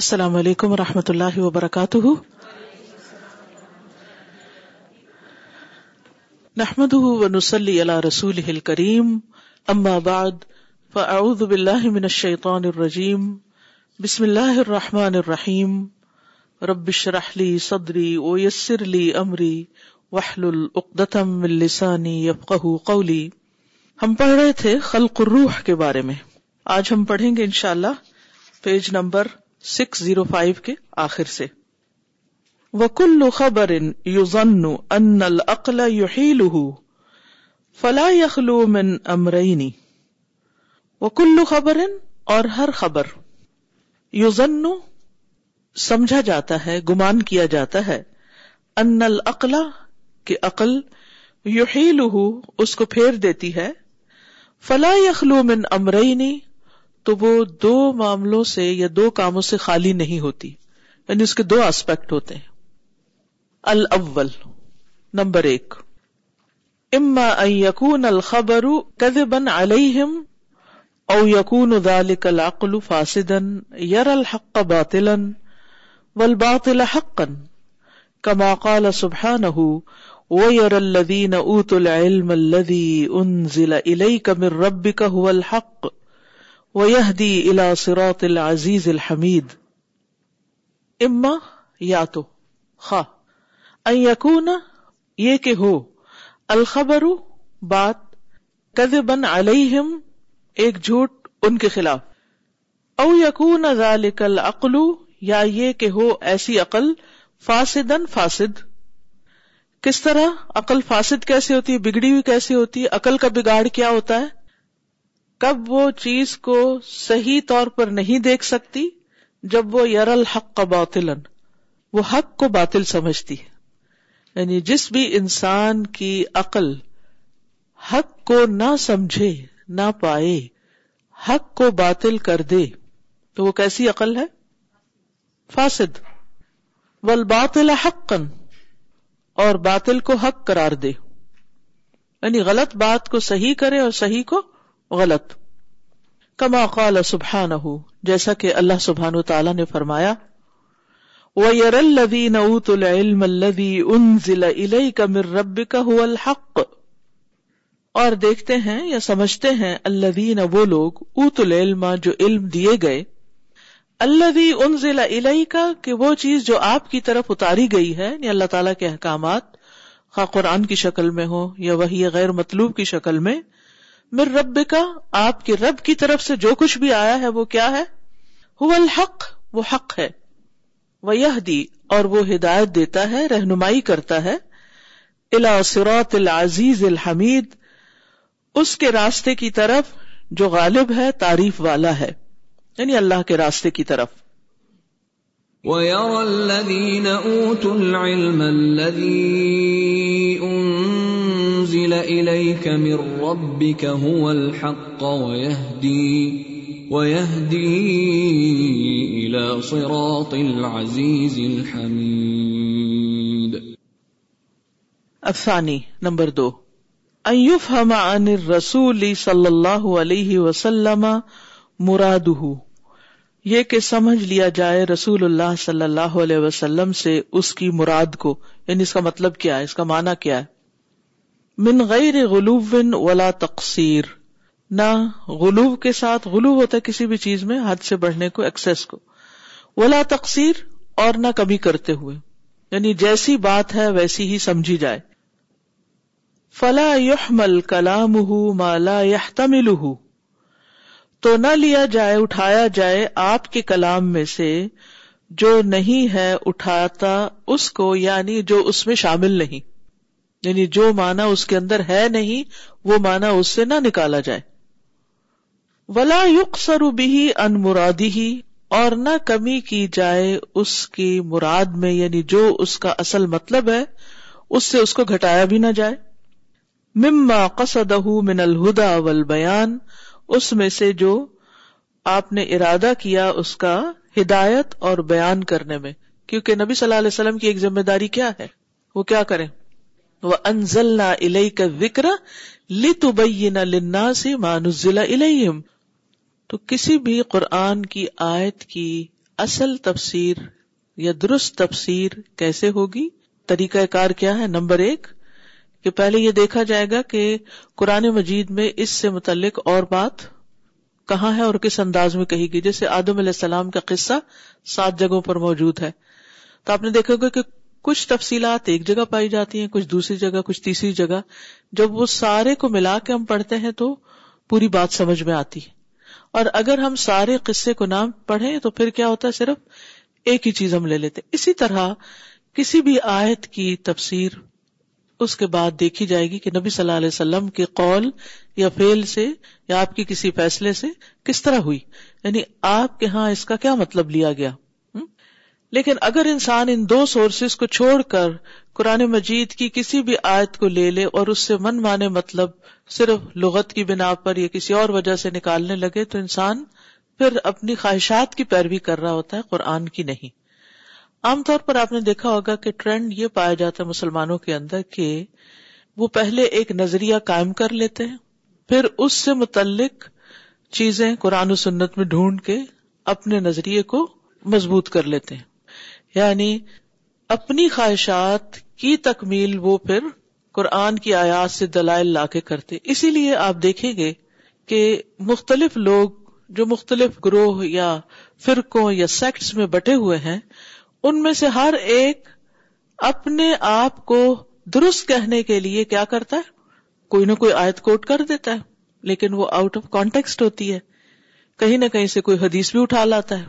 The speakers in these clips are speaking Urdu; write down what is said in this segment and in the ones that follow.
السلام علیکم و رحمۃ اللہ وبرکاتہ نحمد ونسلی علی ال کریم اما بعد فاعوذ باللہ من الشیطان الرجیم بسم اللہ الرحمٰن الرحیم ربش رحلی صدری اویسر اویسرلی امری السانی یفقہ قولی ہم پڑھ رہے تھے خلق الروح کے بارے میں آج ہم پڑھیں گے انشاءاللہ page number six zero five کے آخر سے وکل خبر اقلا یوہی لہو فلا یخلو من امرنی وکل خبر اور ہر خبر یو سمجھا جاتا ہے گمان کیا جاتا ہے ان العقل کے عقل یو ہی لہو اس کو پھیر دیتی ہے فلا یخلو من امرینی تو وہ دو معاملوں سے یا دو کاموں سے خالی نہیں ہوتی یعنی اس کے دو آسپیکٹ ہوتے ہیں الاول نمبر ایک اما ان یکون الخبر کذبا علیہم او یکون ذالک العقل فاسدا یر الحق باطلا والباطل حقا کما قال سبحانہ ویر الذین اوتوا العلم الذی انزل الیک من ربک هو الحق الحمید اما یا تو خا یہ کہ ہو الخبر بات علیہم ایک جھوٹ ان کے خلاف او ذالک عقلو یا یہ کہ ہو ایسی عقل فاسد ان فاسد کس طرح عقل فاسد کیسے ہوتی ہے بگڑی ہوئی کیسے ہوتی عقل کا بگاڑ کیا ہوتا ہے کب وہ چیز کو صحیح طور پر نہیں دیکھ سکتی جب وہ یر الحق کا باطل وہ حق کو باطل سمجھتی ہے یعنی جس بھی انسان کی عقل حق کو نہ سمجھے نہ پائے حق کو باطل کر دے تو وہ کیسی عقل ہے فاسد ول باطل حق اور باطل کو حق قرار دے یعنی غلط بات کو صحیح کرے اور صحیح کو غلط کما قال سبحان ہو جیسا کہ اللہ سبحان تعالیٰ نے فرمایا الاوی ان ضلع مر رب کا دیکھتے ہیں یا سمجھتے ہیں اللہ وہ لوگ اوت العلم جو علم دیے گئے اللہوی ان ضلع ال کا کہ وہ چیز جو آپ کی طرف اتاری گئی ہے یعنی اللہ تعالیٰ کے احکامات خا قرآن کی شکل میں ہو یا وہی غیر مطلوب کی شکل میں مر رب کا آپ کے رب کی طرف سے جو کچھ بھی آیا ہے وہ کیا ہے هو الحق وہ حق ہے وہ یہ دی اور وہ ہدایت دیتا ہے رہنمائی کرتا ہے الا سرات العزیز الحمید اس کے راستے کی طرف جو غالب ہے تعریف والا ہے یعنی اللہ کے راستے کی طرف وَيَرَى الَّذِينَ أُوتُوا الْعِلْمَ الَّذِي انزل الیک من ربک هو الحق صراط افسانی نمبر دو ان يفهم عن الرسول صلی اللہ علیہ وسلم مراده یہ کہ سمجھ لیا جائے رسول اللہ صلی اللہ علیہ وسلم سے اس کی مراد کو یعنی اس کا مطلب کیا ہے اس کا معنی کیا ہے من غیر غلوب نہ غلوب کے ساتھ غلو ہوتا ہے کسی بھی چیز میں حد سے بڑھنے کو ایکسس کو ولا تقسیر اور نہ کمی کرتے ہوئے یعنی جیسی بات ہے ویسی ہی سمجھی جائے فلا یحمل کلام ہو مالا یا تمل تو نہ لیا جائے اٹھایا جائے آپ کے کلام میں سے جو نہیں ہے اٹھاتا اس کو یعنی جو اس میں شامل نہیں یعنی جو مانا اس کے اندر ہے نہیں وہ مانا اس سے نہ نکالا جائے ولا سرو بھی ان مرادی ہی اور نہ کمی کی جائے اس کی مراد میں یعنی جو اس کا اصل مطلب ہے اس سے اس کو گھٹایا بھی نہ جائے مما قصد من الہدا ول بیان اس میں سے جو آپ نے ارادہ کیا اس کا ہدایت اور بیان کرنے میں کیونکہ نبی صلی اللہ علیہ وسلم کی ایک ذمہ داری کیا ہے وہ کیا کریں وہ انزل نہ الہی کا وکر لتبین للناس ما نزل الیہم تو کسی بھی قرآن کی آیت کی اصل تفسیر یا درست تفسیر کیسے ہوگی طریقہ کار کیا ہے نمبر ایک کہ پہلے یہ دیکھا جائے گا کہ قرآن مجید میں اس سے متعلق اور بات کہاں ہے اور کس انداز میں کہی گئی جیسے آدم علیہ السلام کا قصہ سات جگہوں پر موجود ہے تو آپ نے دیکھا گا کہ کچھ تفصیلات ایک جگہ پائی جاتی ہیں کچھ دوسری جگہ کچھ تیسری جگہ جب وہ سارے کو ملا کے ہم پڑھتے ہیں تو پوری بات سمجھ میں آتی ہے اور اگر ہم سارے قصے کو نام پڑھیں تو پھر کیا ہوتا ہے صرف ایک ہی چیز ہم لے لیتے اسی طرح کسی بھی آیت کی تفسیر اس کے بعد دیکھی جائے گی کہ نبی صلی اللہ علیہ وسلم کے قول یا فیل سے یا آپ کے کسی فیصلے سے کس طرح ہوئی یعنی آپ کے ہاں اس کا کیا مطلب لیا گیا لیکن اگر انسان ان دو سورسز کو چھوڑ کر قرآن مجید کی کسی بھی آیت کو لے لے اور اس سے من مانے مطلب صرف لغت کی بنا پر یا کسی اور وجہ سے نکالنے لگے تو انسان پھر اپنی خواہشات کی پیروی کر رہا ہوتا ہے قرآن کی نہیں عام طور پر آپ نے دیکھا ہوگا کہ ٹرینڈ یہ پایا جاتا ہے مسلمانوں کے اندر کہ وہ پہلے ایک نظریہ قائم کر لیتے ہیں پھر اس سے متعلق چیزیں قرآن و سنت میں ڈھونڈ کے اپنے نظریے کو مضبوط کر لیتے ہیں یعنی اپنی خواہشات کی تکمیل وہ پھر قرآن کی آیات سے دلائل لا کے کرتے اسی لیے آپ دیکھیں گے کہ مختلف لوگ جو مختلف گروہ یا فرقوں یا سیکٹس میں بٹے ہوئے ہیں ان میں سے ہر ایک اپنے آپ کو درست کہنے کے لیے کیا کرتا ہے کوئی نہ کوئی آیت کوٹ کر دیتا ہے لیکن وہ آؤٹ آف کانٹیکسٹ ہوتی ہے کہیں نہ کہیں سے کوئی حدیث بھی اٹھا لاتا ہے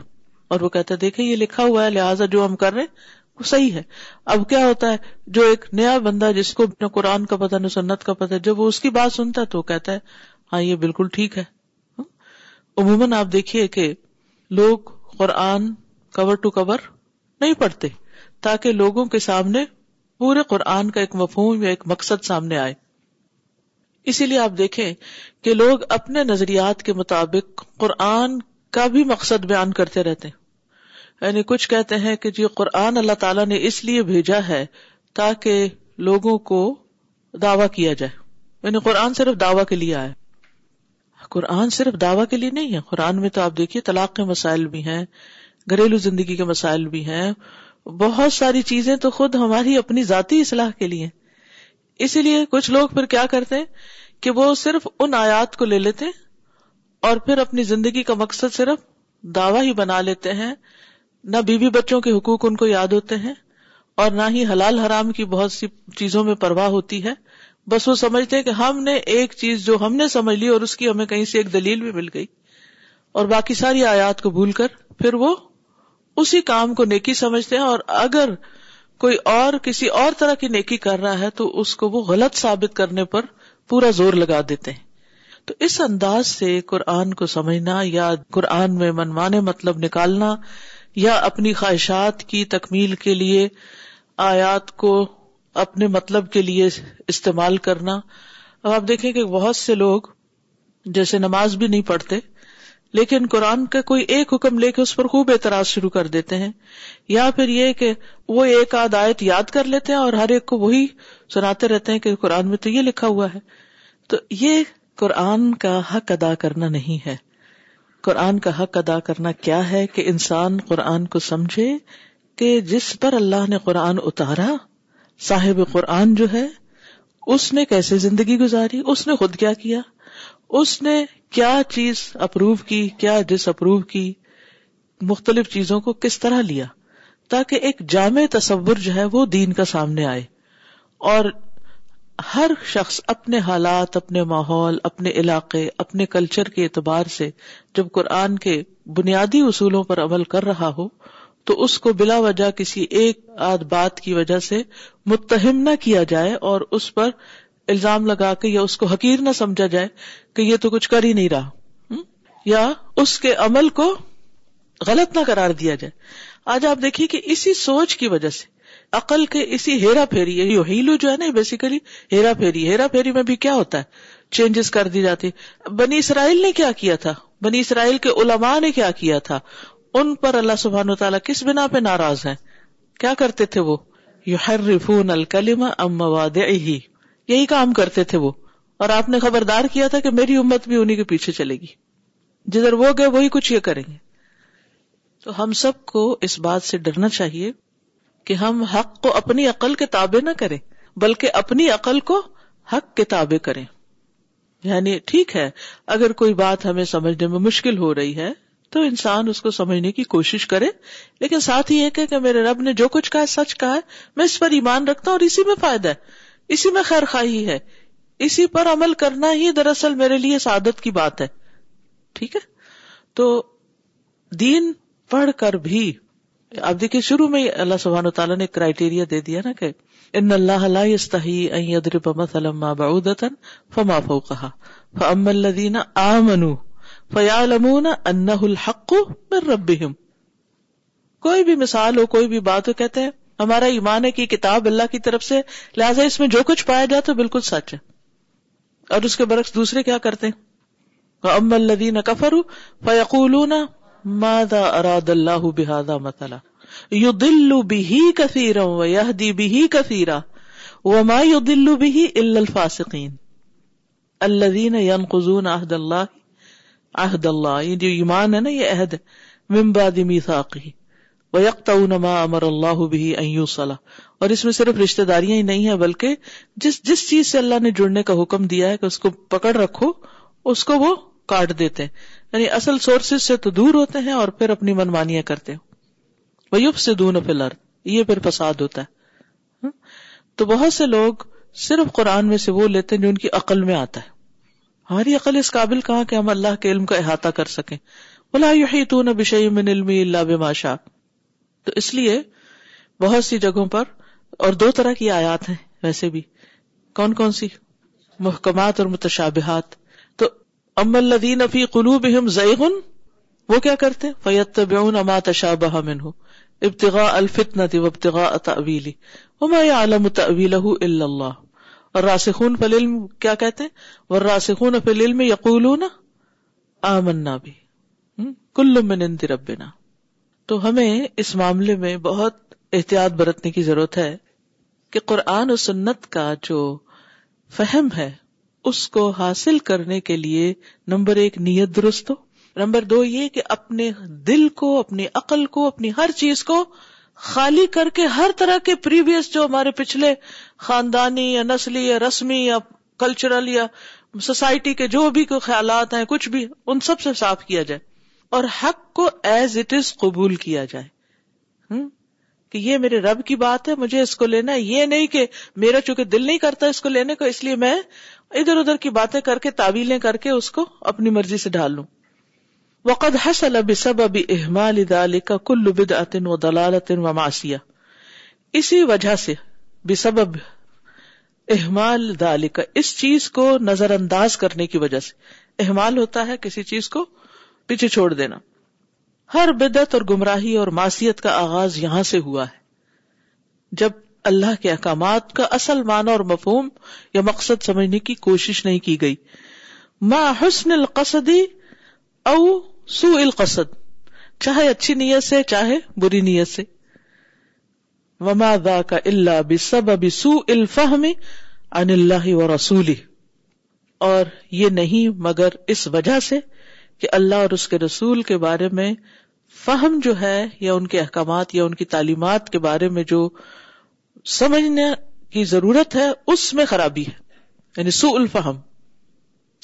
اور وہ کہتا ہے دیکھے یہ لکھا ہوا ہے لہٰذا جو ہم کر رہے ہیں وہ صحیح ہے اب کیا ہوتا ہے جو ایک نیا بندہ جس کو قرآن کا کا نہ سنت جب وہ وہ اس کی بات سنتا ہے ہے ہے تو کہتا ہاں یہ بالکل ٹھیک عموماً آپ دیکھیے کہ لوگ قرآن کور ٹو کور نہیں پڑھتے تاکہ لوگوں کے سامنے پورے قرآن کا ایک مفہوم یا ایک مقصد سامنے آئے اسی لیے آپ دیکھیں کہ لوگ اپنے نظریات کے مطابق قرآن کا بھی مقصد بیان کرتے رہتے ہیں یعنی کچھ کہتے ہیں کہ جی قرآن اللہ تعالیٰ نے اس لیے بھیجا ہے تاکہ لوگوں کو دعوی کیا جائے یعنی قرآن صرف دعوی کے لیے آئے قرآن صرف دعوی کے لیے نہیں ہے قرآن میں تو آپ دیکھیے طلاق کے مسائل بھی ہیں گھریلو زندگی کے مسائل بھی ہیں بہت ساری چیزیں تو خود ہماری اپنی ذاتی اصلاح کے لیے اسی لیے کچھ لوگ پھر کیا کرتے ہیں کہ وہ صرف ان آیات کو لے لیتے ہیں اور پھر اپنی زندگی کا مقصد صرف دعوی بنا لیتے ہیں نہ بیوی بچوں کے حقوق ان کو یاد ہوتے ہیں اور نہ ہی حلال حرام کی بہت سی چیزوں میں پرواہ ہوتی ہے بس وہ سمجھتے ہیں کہ ہم نے ایک چیز جو ہم نے سمجھ لی اور اس کی ہمیں کہیں سے ایک دلیل بھی مل گئی اور باقی ساری آیات کو بھول کر پھر وہ اسی کام کو نیکی سمجھتے ہیں اور اگر کوئی اور کسی اور طرح کی نیکی کر رہا ہے تو اس کو وہ غلط ثابت کرنے پر پورا زور لگا دیتے ہیں تو اس انداز سے قرآن کو سمجھنا یا قرآن میں منمانے مطلب نکالنا یا اپنی خواہشات کی تکمیل کے لیے آیات کو اپنے مطلب کے لیے استعمال کرنا اب آپ دیکھیں کہ بہت سے لوگ جیسے نماز بھی نہیں پڑھتے لیکن قرآن کا کوئی ایک حکم لے کے اس پر خوب اعتراض شروع کر دیتے ہیں یا پھر یہ کہ وہ ایک آد آیت یاد کر لیتے ہیں اور ہر ایک کو وہی سناتے رہتے ہیں کہ قرآن میں تو یہ لکھا ہوا ہے تو یہ قرآن کا حق ادا کرنا نہیں ہے قرآن کا حق ادا کرنا کیا ہے کہ انسان قرآن کو سمجھے کہ جس پر اللہ نے قرآن اتارا صاحب قرآن جو ہے اس نے کیسے زندگی گزاری اس نے خود کیا کیا اس نے کیا چیز اپروو کی کیا ڈس اپروو کی مختلف چیزوں کو کس طرح لیا تاکہ ایک جامع تصور جو ہے وہ دین کا سامنے آئے اور ہر شخص اپنے حالات اپنے ماحول اپنے علاقے اپنے کلچر کے اعتبار سے جب قرآن کے بنیادی اصولوں پر عمل کر رہا ہو تو اس کو بلا وجہ کسی ایک آدھ بات کی وجہ سے متہم نہ کیا جائے اور اس پر الزام لگا کے یا اس کو حقیر نہ سمجھا جائے کہ یہ تو کچھ کر ہی نہیں رہا یا اس کے عمل کو غلط نہ قرار دیا جائے آج آپ دیکھیے کہ اسی سوچ کی وجہ سے عقل کے اسی ہیرا پھیری ہیلو جو ہے نا بیسیکلی ہیرا پھیری ہیرا پھیری میں بھی کیا ہوتا ہے چینجز کر دی جاتی بنی اسرائیل نے کیا کیا تھا بنی اسرائیل کے علماء نے کیا کیا تھا ان پر اللہ سبحان تعالیٰ کس بنا پہ ناراض ہیں کیا کرتے تھے وہ وہی یہی کام کرتے تھے وہ اور آپ نے خبردار کیا تھا کہ میری امت بھی انہیں کے پیچھے چلے گی جدھر وہ گئے وہی کچھ یہ کریں گے تو ہم سب کو اس بات سے ڈرنا چاہیے کہ ہم حق کو اپنی عقل کے تابع نہ کریں بلکہ اپنی عقل کو حق کے تابع کریں یعنی ٹھیک ہے اگر کوئی بات ہمیں سمجھنے میں مشکل ہو رہی ہے تو انسان اس کو سمجھنے کی کوشش کرے لیکن ساتھ ہی ایک میرے رب نے جو کچھ کہا سچ کہا ہے میں اس پر ایمان رکھتا ہوں اور اسی میں فائدہ ہے اسی میں خیر خواہی ہے اسی پر عمل کرنا ہی دراصل میرے لیے سعادت کی بات ہے ٹھیک ہے تو دین پڑھ کر بھی آپ دیکھیے شروع میں اللہ سبحانہ تعالیٰ نے کرائیٹیریا دے دیا نا کہ ان اللہ لا يستحي ان يضرب مثلا ما بعوده فما فوقها فاما الذين امنوا فيعلمون انه الحق من ربهم کوئی بھی مثال ہو کوئی بھی بات ہو کہتے ہیں ہمارا ایمان ہے کہ کتاب اللہ کی طرف سے لہٰذا اس میں جو کچھ پایا جاتا ہے بالکل سچ ہے اور اس کے برعکس دوسرے کیا کرتے ہیں فَأَمَّا الَّذِينَ كَفَرُوا فَيَقُولُونَ مادا اراد اللہ بحادا مثلا یو دلو بھی کثیر دی بھی کثیرا وما یو دلو بھی الا الفاسقین الذین ینقضون عہد اللہ عہد اللہ یہ جو ایمان ہے نا یہ عہد من بعد میثاقه ويقطعون ما امر الله به ان يوصل اور اس میں صرف رشتہ داریاں ہی نہیں ہیں بلکہ جس جس چیز سے اللہ نے جڑنے کا حکم دیا ہے کہ اس کو پکڑ رکھو اس کو وہ کاٹ دیتے ہیں یعنی اصل سے تو دور ہوتے ہیں اور پھر اپنی منمانیاں کرتے سے سے پھر یہ فساد ہوتا ہے ہاں؟ تو بہت لوگ صرف قرآن میں سے وہ لیتے ہیں جو ان کی عقل میں آتا ہے ہماری عقل اس قابل کہاں کہ ہم اللہ کے علم کا احاطہ کر سکیں بولا یہی تون ابشی میں نلمی اللہ باشا تو اس لیے بہت سی جگہوں پر اور دو طرح کی آیات ہیں ویسے بھی کون کون سی محکمات اور متشابہات ام الدین فی قلوب زیغن وہ کیا کرتے فیت تبعون ما تشابہ منہ ابتغاء الفتنة وابتغاء تأویلی وما يعلم تأویلہ الا اللہ اور راسخون فی العلم کیا کہتے ہیں والراسخون فی العلم یقولون آمنا بھی کل من عند ربنا تو ہمیں اس معاملے میں بہت احتیاط برتنے کی ضرورت ہے کہ قرآن و سنت کا جو فہم ہے اس کو حاصل کرنے کے لیے نمبر ایک نیت درست ہو نمبر دو یہ کہ اپنے دل کو اپنی عقل کو اپنی ہر چیز کو خالی کر کے ہر طرح کے پریویس جو ہمارے پچھلے خاندانی یا یا یا نسلی رسمی کلچرل یا سوسائٹی کے جو بھی کوئی خیالات ہیں کچھ بھی ان سب سے صاف کیا جائے اور حق کو ایز اٹ از قبول کیا جائے ہوں کہ یہ میرے رب کی بات ہے مجھے اس کو لینا یہ نہیں کہ میرا چونکہ دل نہیں کرتا اس کو لینے کو اس لیے میں ادھر ادھر کی باتیں کر کے تعویلیں کر کے اس کو اپنی مرضی سے ڈال لوں وقد بسبب احمال اس چیز کو نظر انداز کرنے کی وجہ سے احمال ہوتا ہے کسی چیز کو پیچھے چھوڑ دینا ہر بدت اور گمراہی اور معصیت کا آغاز یہاں سے ہوا ہے جب اللہ کے احکامات کا اصل معنی اور مفہوم یا مقصد سمجھنے کی کوشش نہیں کی گئی ما حسن القصد او چاہے اچھی نیت سے چاہے بری نیت سے وما رسول اور یہ نہیں مگر اس وجہ سے کہ اللہ اور اس کے رسول کے بارے میں فہم جو ہے یا ان کے احکامات یا ان کی تعلیمات کے بارے میں جو سمجھنے کی ضرورت ہے اس میں خرابی ہے یعنی سو الفہم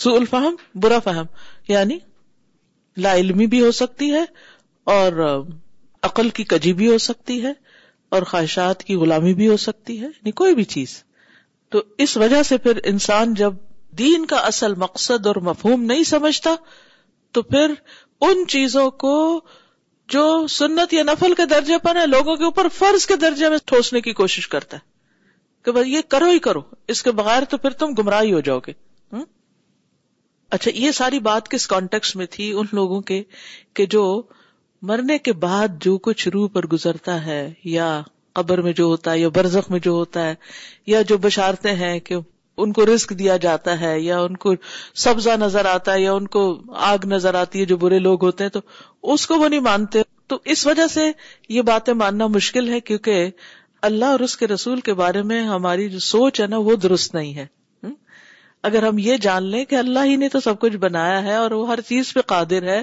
سو الفہم برا فہم یعنی لا علمی بھی ہو سکتی ہے اور عقل کی کجی بھی ہو سکتی ہے اور خواہشات کی غلامی بھی ہو سکتی ہے یعنی کوئی بھی چیز تو اس وجہ سے پھر انسان جب دین کا اصل مقصد اور مفہوم نہیں سمجھتا تو پھر ان چیزوں کو جو سنت یا نفل کے درجے پر ہے لوگوں کے اوپر فرض کے درجے میں ٹھوسنے کی کوشش کرتا ہے کہ بھائی یہ کرو ہی کرو اس کے بغیر تو پھر تم گمراہی ہو جاؤ گے اچھا یہ ساری بات کس کانٹیکس میں تھی ان لوگوں کے کہ جو مرنے کے بعد جو کچھ روح پر گزرتا ہے یا قبر میں جو ہوتا ہے یا برزخ میں جو ہوتا ہے یا جو بشارتیں ہیں کہ ان کو رسک دیا جاتا ہے یا ان کو سبزہ نظر آتا ہے یا ان کو آگ نظر آتی ہے جو برے لوگ ہوتے ہیں تو اس کو وہ نہیں مانتے تو اس وجہ سے یہ باتیں ماننا مشکل ہے کیونکہ اللہ اور اس کے رسول کے بارے میں ہماری جو سوچ ہے نا وہ درست نہیں ہے اگر ہم یہ جان لیں کہ اللہ ہی نے تو سب کچھ بنایا ہے اور وہ ہر چیز پہ قادر ہے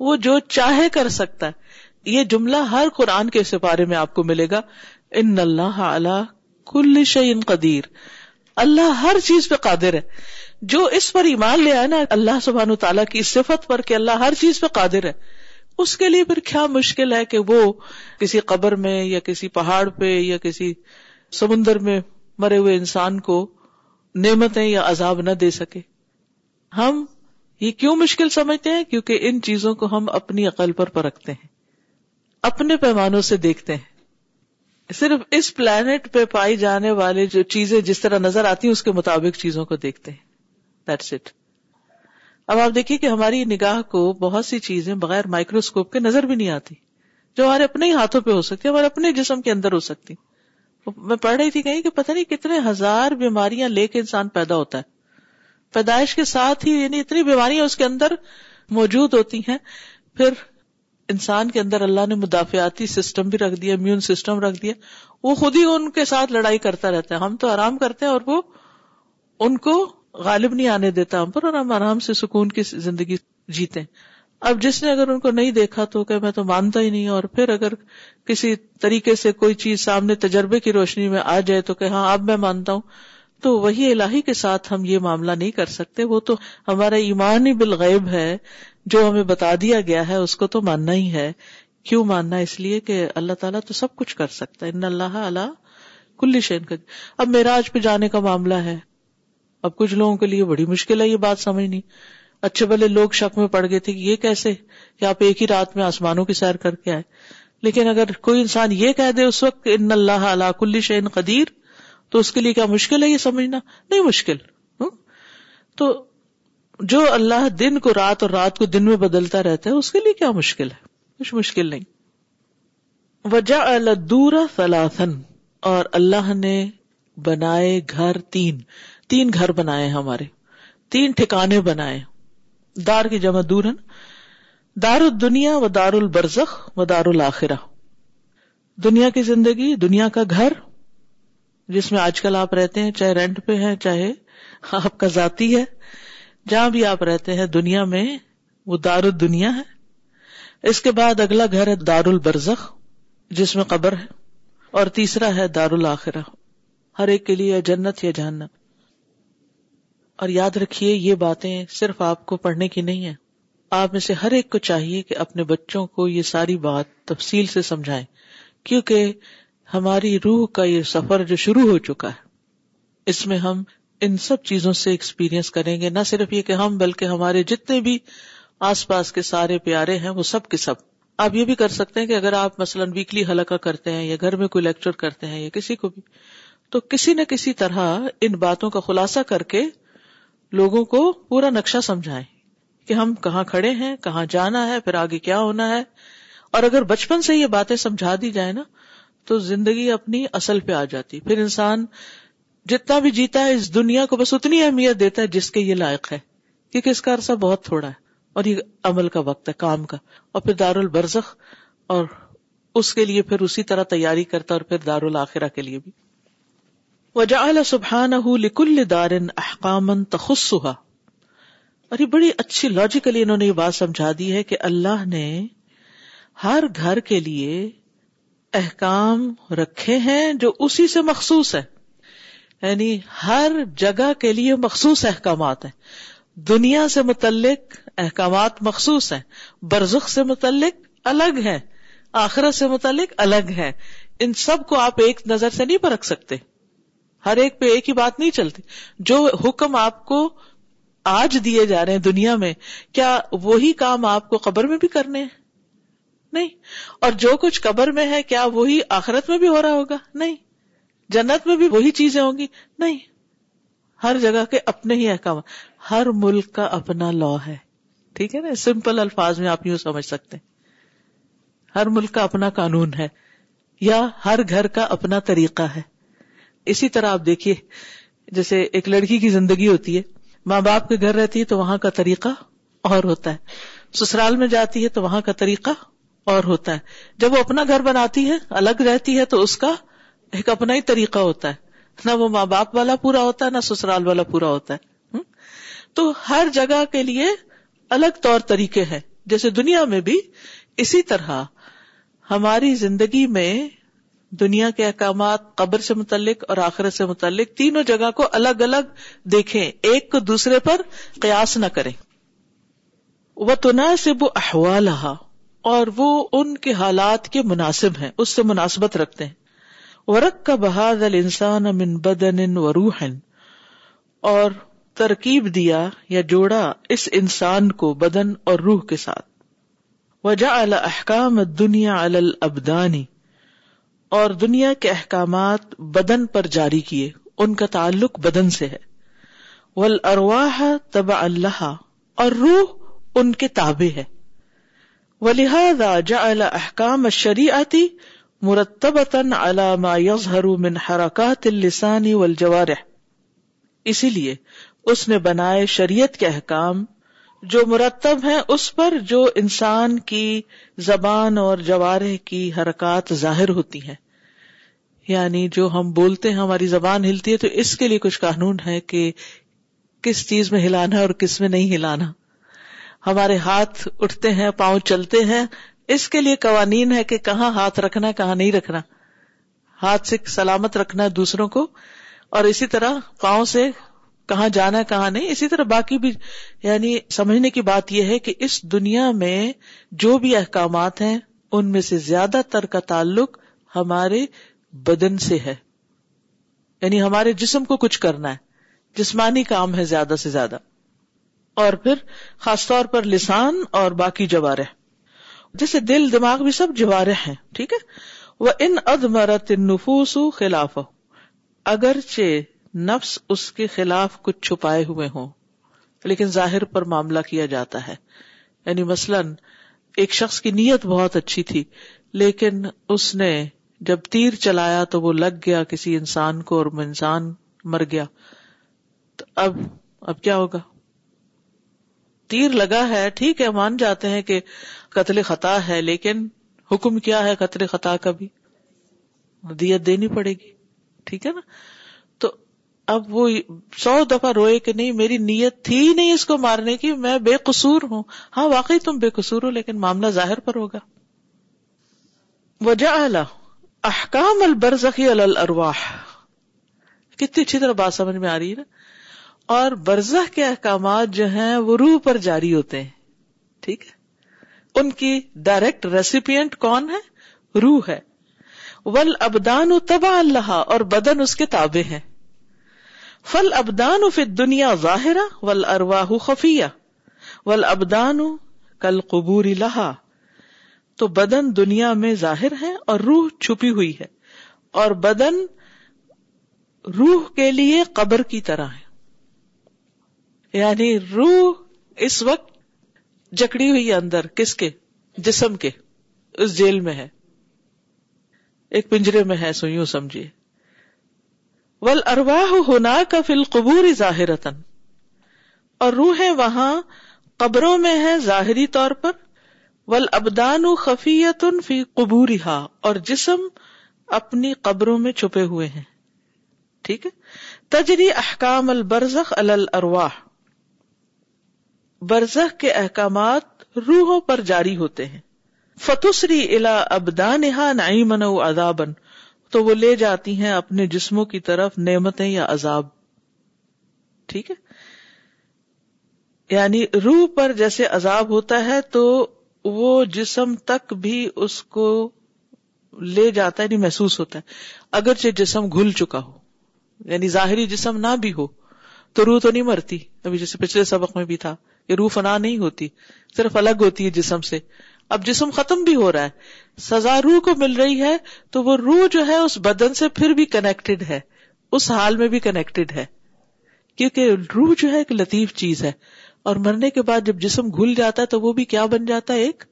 وہ جو چاہے کر سکتا ہے یہ جملہ ہر قرآن کے سپارے میں آپ کو ملے گا ان اللہ اعلی کل قدیر اللہ ہر چیز پہ قادر ہے جو اس پر ایمان لے آئے نا اللہ سبحان تعالیٰ کی صفت پر کہ اللہ ہر چیز پہ قادر ہے اس کے لیے پھر کیا مشکل ہے کہ وہ کسی قبر میں یا کسی پہاڑ پہ یا کسی سمندر میں مرے ہوئے انسان کو نعمتیں یا عذاب نہ دے سکے ہم یہ کیوں مشکل سمجھتے ہیں کیونکہ ان چیزوں کو ہم اپنی عقل پر پرکھتے ہیں اپنے پیمانوں سے دیکھتے ہیں صرف اس پلانٹ پہ پائی جانے والے جو چیزیں جس طرح نظر آتی ہیں اس کے مطابق چیزوں کو دیکھتے ہیں اب آپ دیکھیے کہ ہماری نگاہ کو بہت سی چیزیں بغیر مائکروسکوپ کے نظر بھی نہیں آتی جو ہمارے اپنے ہی ہاتھوں پہ ہو سکتی ہمارے اپنے جسم کے اندر ہو سکتی میں پڑھ رہی تھی کہیں کہ پتہ نہیں کتنے ہزار بیماریاں لے کے انسان پیدا ہوتا ہے پیدائش کے ساتھ ہی یعنی اتنی بیماریاں اس کے اندر موجود ہوتی ہیں پھر انسان کے اندر اللہ نے مدافعتی سسٹم بھی رکھ دیا امیون سسٹم رکھ دیا وہ خود ہی ان کے ساتھ لڑائی کرتا رہتا ہے ہم تو آرام کرتے ہیں اور وہ ان کو غالب نہیں آنے دیتا ہم پر اور ہم آرام سے سکون کی زندگی جیتے اب جس نے اگر ان کو نہیں دیکھا تو کہ میں تو مانتا ہی نہیں اور پھر اگر کسی طریقے سے کوئی چیز سامنے تجربے کی روشنی میں آ جائے تو کہ ہاں اب میں مانتا ہوں تو وہی الہی کے ساتھ ہم یہ معاملہ نہیں کر سکتے وہ تو ہمارا ایمان ہی بالغیب ہے جو ہمیں بتا دیا گیا ہے اس کو تو ماننا ہی ہے کیوں ماننا اس لیے کہ اللہ تعالیٰ تو سب کچھ کر سکتا ہے ان اللہ اللہ کل شین کا اب میراج پہ جانے کا معاملہ ہے اب کچھ لوگوں کے لیے بڑی مشکل ہے یہ بات سمجھنی اچھے بلے لوگ شک میں پڑ گئے تھے کہ یہ کیسے کہ آپ ایک ہی رات میں آسمانوں کی سیر کر کے آئے لیکن اگر کوئی انسان یہ کہہ دے اس وقت ان اللہ اللہ کل شین قدیر تو اس کے لیے کیا مشکل ہے یہ سمجھنا نہیں مشکل تو جو اللہ دن کو رات اور رات کو دن میں بدلتا رہتا ہے اس کے لیے کیا مشکل ہے کچھ مشکل نہیں وجا الدور فلاسن اور اللہ نے بنائے گھر تین تین گھر بنائے ہمارے تین ٹھکانے بنائے دار کی جمع دورن دار الدنیا و دار البرزخ و دار الآخرہ دنیا کی زندگی دنیا کا گھر جس میں آج کل آپ رہتے ہیں چاہے رینٹ پہ ہیں چاہے آپ کا ذاتی ہے جہاں بھی آپ رہتے ہیں دنیا میں وہ دار دنیا ہے اس کے بعد اگلا گھر ہے دار البرزخ جس میں قبر ہے اور تیسرا ہے دار الخرہ ہر ایک کے لیے جنت یا جہنم اور یاد رکھیے یہ باتیں صرف آپ کو پڑھنے کی نہیں ہے آپ میں سے ہر ایک کو چاہیے کہ اپنے بچوں کو یہ ساری بات تفصیل سے سمجھائے کیونکہ ہماری روح کا یہ سفر جو شروع ہو چکا ہے اس میں ہم ان سب چیزوں سے ایکسپیرئنس کریں گے نہ صرف یہ کہ ہم بلکہ ہمارے جتنے بھی آس پاس کے سارے پیارے ہیں وہ سب کے سب آپ یہ بھی کر سکتے ہیں کہ اگر آپ مثلاً ویکلی حلقہ کرتے ہیں یا گھر میں کوئی لیکچر کرتے ہیں یا کسی کو بھی تو کسی نہ کسی طرح ان باتوں کا خلاصہ کر کے لوگوں کو پورا نقشہ سمجھائیں کہ ہم کہاں کھڑے ہیں کہاں جانا ہے پھر آگے کیا ہونا ہے اور اگر بچپن سے یہ باتیں سمجھا دی جائیں نا تو زندگی اپنی اصل پہ آ جاتی پھر انسان جتنا بھی جیتا ہے اس دنیا کو بس اتنی اہمیت دیتا ہے جس کے یہ لائق ہے کیونکہ اس کا عرصہ بہت تھوڑا ہے اور یہ عمل کا وقت ہے کام کا اور پھر دار البرزخ اور اس کے لیے پھر اسی طرح تیاری کرتا اور پھر دار الآخرہ کے لیے بھی سبحان لکل دارن احکام تخصا اور یہ بڑی اچھی لاجیکلی انہوں نے یہ بات سمجھا دی ہے کہ اللہ نے ہر گھر کے لیے احکام رکھے ہیں جو اسی سے مخصوص ہے یعنی ہر جگہ کے لیے مخصوص احکامات ہیں دنیا سے متعلق احکامات مخصوص ہیں برزخ سے متعلق الگ ہے آخرت سے متعلق الگ ہے ان سب کو آپ ایک نظر سے نہیں پرکھ سکتے ہر ایک پہ ایک ہی بات نہیں چلتی جو حکم آپ کو آج دیے جا رہے ہیں دنیا میں کیا وہی کام آپ کو قبر میں بھی کرنے ہیں نہیں اور جو کچھ قبر میں ہے کیا وہی آخرت میں بھی ہو رہا ہوگا نہیں جنت میں بھی وہی چیزیں ہوں گی نہیں ہر جگہ کے اپنے ہی احکام ہر ملک کا اپنا لا ہے ٹھیک ہے نا سمپل الفاظ میں آپ یوں سمجھ سکتے ہیں ہر ملک کا اپنا قانون ہے یا ہر گھر کا اپنا طریقہ ہے اسی طرح آپ دیکھیے جیسے ایک لڑکی کی زندگی ہوتی ہے ماں باپ کے گھر رہتی ہے تو وہاں کا طریقہ اور ہوتا ہے سسرال میں جاتی ہے تو وہاں کا طریقہ اور ہوتا ہے جب وہ اپنا گھر بناتی ہے الگ رہتی ہے تو اس کا ایک اپنا ہی طریقہ ہوتا ہے نہ وہ ماں باپ والا پورا ہوتا ہے نہ سسرال والا پورا ہوتا ہے تو ہر جگہ کے لیے الگ طور طریقے ہیں جیسے دنیا میں بھی اسی طرح ہماری زندگی میں دنیا کے احکامات قبر سے متعلق اور آخرت سے متعلق تینوں جگہ کو الگ الگ دیکھیں ایک کو دوسرے پر قیاس نہ کریں وہ تو وہ احوا اور وہ ان کے حالات کے مناسب ہیں اس سے مناسبت رکھتے ہیں ورک کا بحاد روحن اور ترکیب دیا یا جوڑا اس انسان کو بدن اور روح کے ساتھ دنیا البدانی اور دنیا کے احکامات بدن پر جاری کیے ان کا تعلق بدن سے ہے ول ارواہ تبا اللہ اور روح ان کے تابے ہے وہ جا احکام شری آتی من والجوارح اسی لیے اس نے بنائے شریعت کے احکام جو مرتب ہیں انسان کی زبان اور جوارح کی حرکات ظاہر ہوتی ہیں یعنی جو ہم بولتے ہیں ہماری زبان ہلتی ہے تو اس کے لیے کچھ قانون ہے کہ کس چیز میں ہلانا اور کس میں نہیں ہلانا ہمارے ہاتھ اٹھتے ہیں پاؤں چلتے ہیں اس کے لیے قوانین ہے کہ کہاں ہاتھ رکھنا ہے کہاں نہیں رکھنا ہاتھ سے سلامت رکھنا ہے دوسروں کو اور اسی طرح پاؤں سے کہاں جانا ہے کہاں نہیں اسی طرح باقی بھی یعنی سمجھنے کی بات یہ ہے کہ اس دنیا میں جو بھی احکامات ہیں ان میں سے زیادہ تر کا تعلق ہمارے بدن سے ہے یعنی ہمارے جسم کو کچھ کرنا ہے جسمانی کام ہے زیادہ سے زیادہ اور پھر خاص طور پر لسان اور باقی جوارے جیسے دل دماغ بھی سب سبارے ہیں ٹھیک ہے وہ ان نفوس خلاف اگر خلاف کچھ چھپائے ہوئے ہوں لیکن ظاہر پر معاملہ کیا جاتا ہے یعنی مثلاً ایک شخص کی نیت بہت اچھی تھی لیکن اس نے جب تیر چلایا تو وہ لگ گیا کسی انسان کو اور انسان مر گیا تو اب اب کیا ہوگا تیر لگا ہے ٹھیک ہے مان جاتے ہیں کہ قتل خطا ہے لیکن حکم کیا ہے قتل خطا کا بھی دیت دینی پڑے گی ٹھیک ہے نا تو اب وہ سو دفعہ روئے کہ نہیں میری نیت تھی نہیں اس کو مارنے کی میں بے قصور ہوں ہاں واقعی تم بے قصور ہو لیکن معاملہ ظاہر پر ہوگا وجہ احکام البرزخی کتنی اچھی طرح بات سمجھ میں آ رہی ہے نا اور برزہ کے احکامات جو ہیں وہ روح پر جاری ہوتے ہیں ٹھیک ہے ان کی ڈائریکٹ ریسیپینٹ کون ہے روح ہے ول ابدان تبا اللہ اور بدن اس کے تابے ہیں فل ابدان دنیا ول ارواہ خفیہ ول ابدان کل قبور لہا تو بدن دنیا میں ظاہر ہے اور روح چھپی ہوئی ہے اور بدن روح کے لیے قبر کی طرح ہے یعنی روح اس وقت جکڑی ہوئی اندر کس کے جسم کے اس جیل میں ہے ایک پنجرے میں ہے سو یوں سمجھیے ول ارواہ ہونا کا فل قبور ظاہر اور روح وہاں قبروں میں ہے ظاہری طور پر ول ابدان فی قبوری ہا اور جسم اپنی قبروں میں چھپے ہوئے ہیں ٹھیک ہے تجری احکام البرزخ الرواہ برزخ کے احکامات روحوں پر جاری ہوتے ہیں فتوسری الا عذابن تو وہ لے جاتی ہیں اپنے جسموں کی طرف نعمتیں یا عذاب ٹھیک ہے یعنی روح پر جیسے عذاب ہوتا ہے تو وہ جسم تک بھی اس کو لے جاتا ہے یعنی محسوس ہوتا ہے اگرچہ جسم گھل چکا ہو یعنی ظاہری جسم نہ بھی ہو تو روح تو نہیں مرتی ابھی جیسے پچھلے سبق میں بھی تھا روح فنا نہیں ہوتی صرف الگ ہوتی ہے جسم سے اب جسم ختم بھی ہو رہا ہے سزا روح کو مل رہی ہے تو وہ روح جو ہے اس بدن سے پھر بھی کنیکٹڈ ہے اس حال میں بھی کنیکٹڈ ہے کیونکہ روح جو ہے ایک لطیف چیز ہے اور مرنے کے بعد جب جسم گھل جاتا ہے تو وہ بھی کیا بن جاتا ہے ایک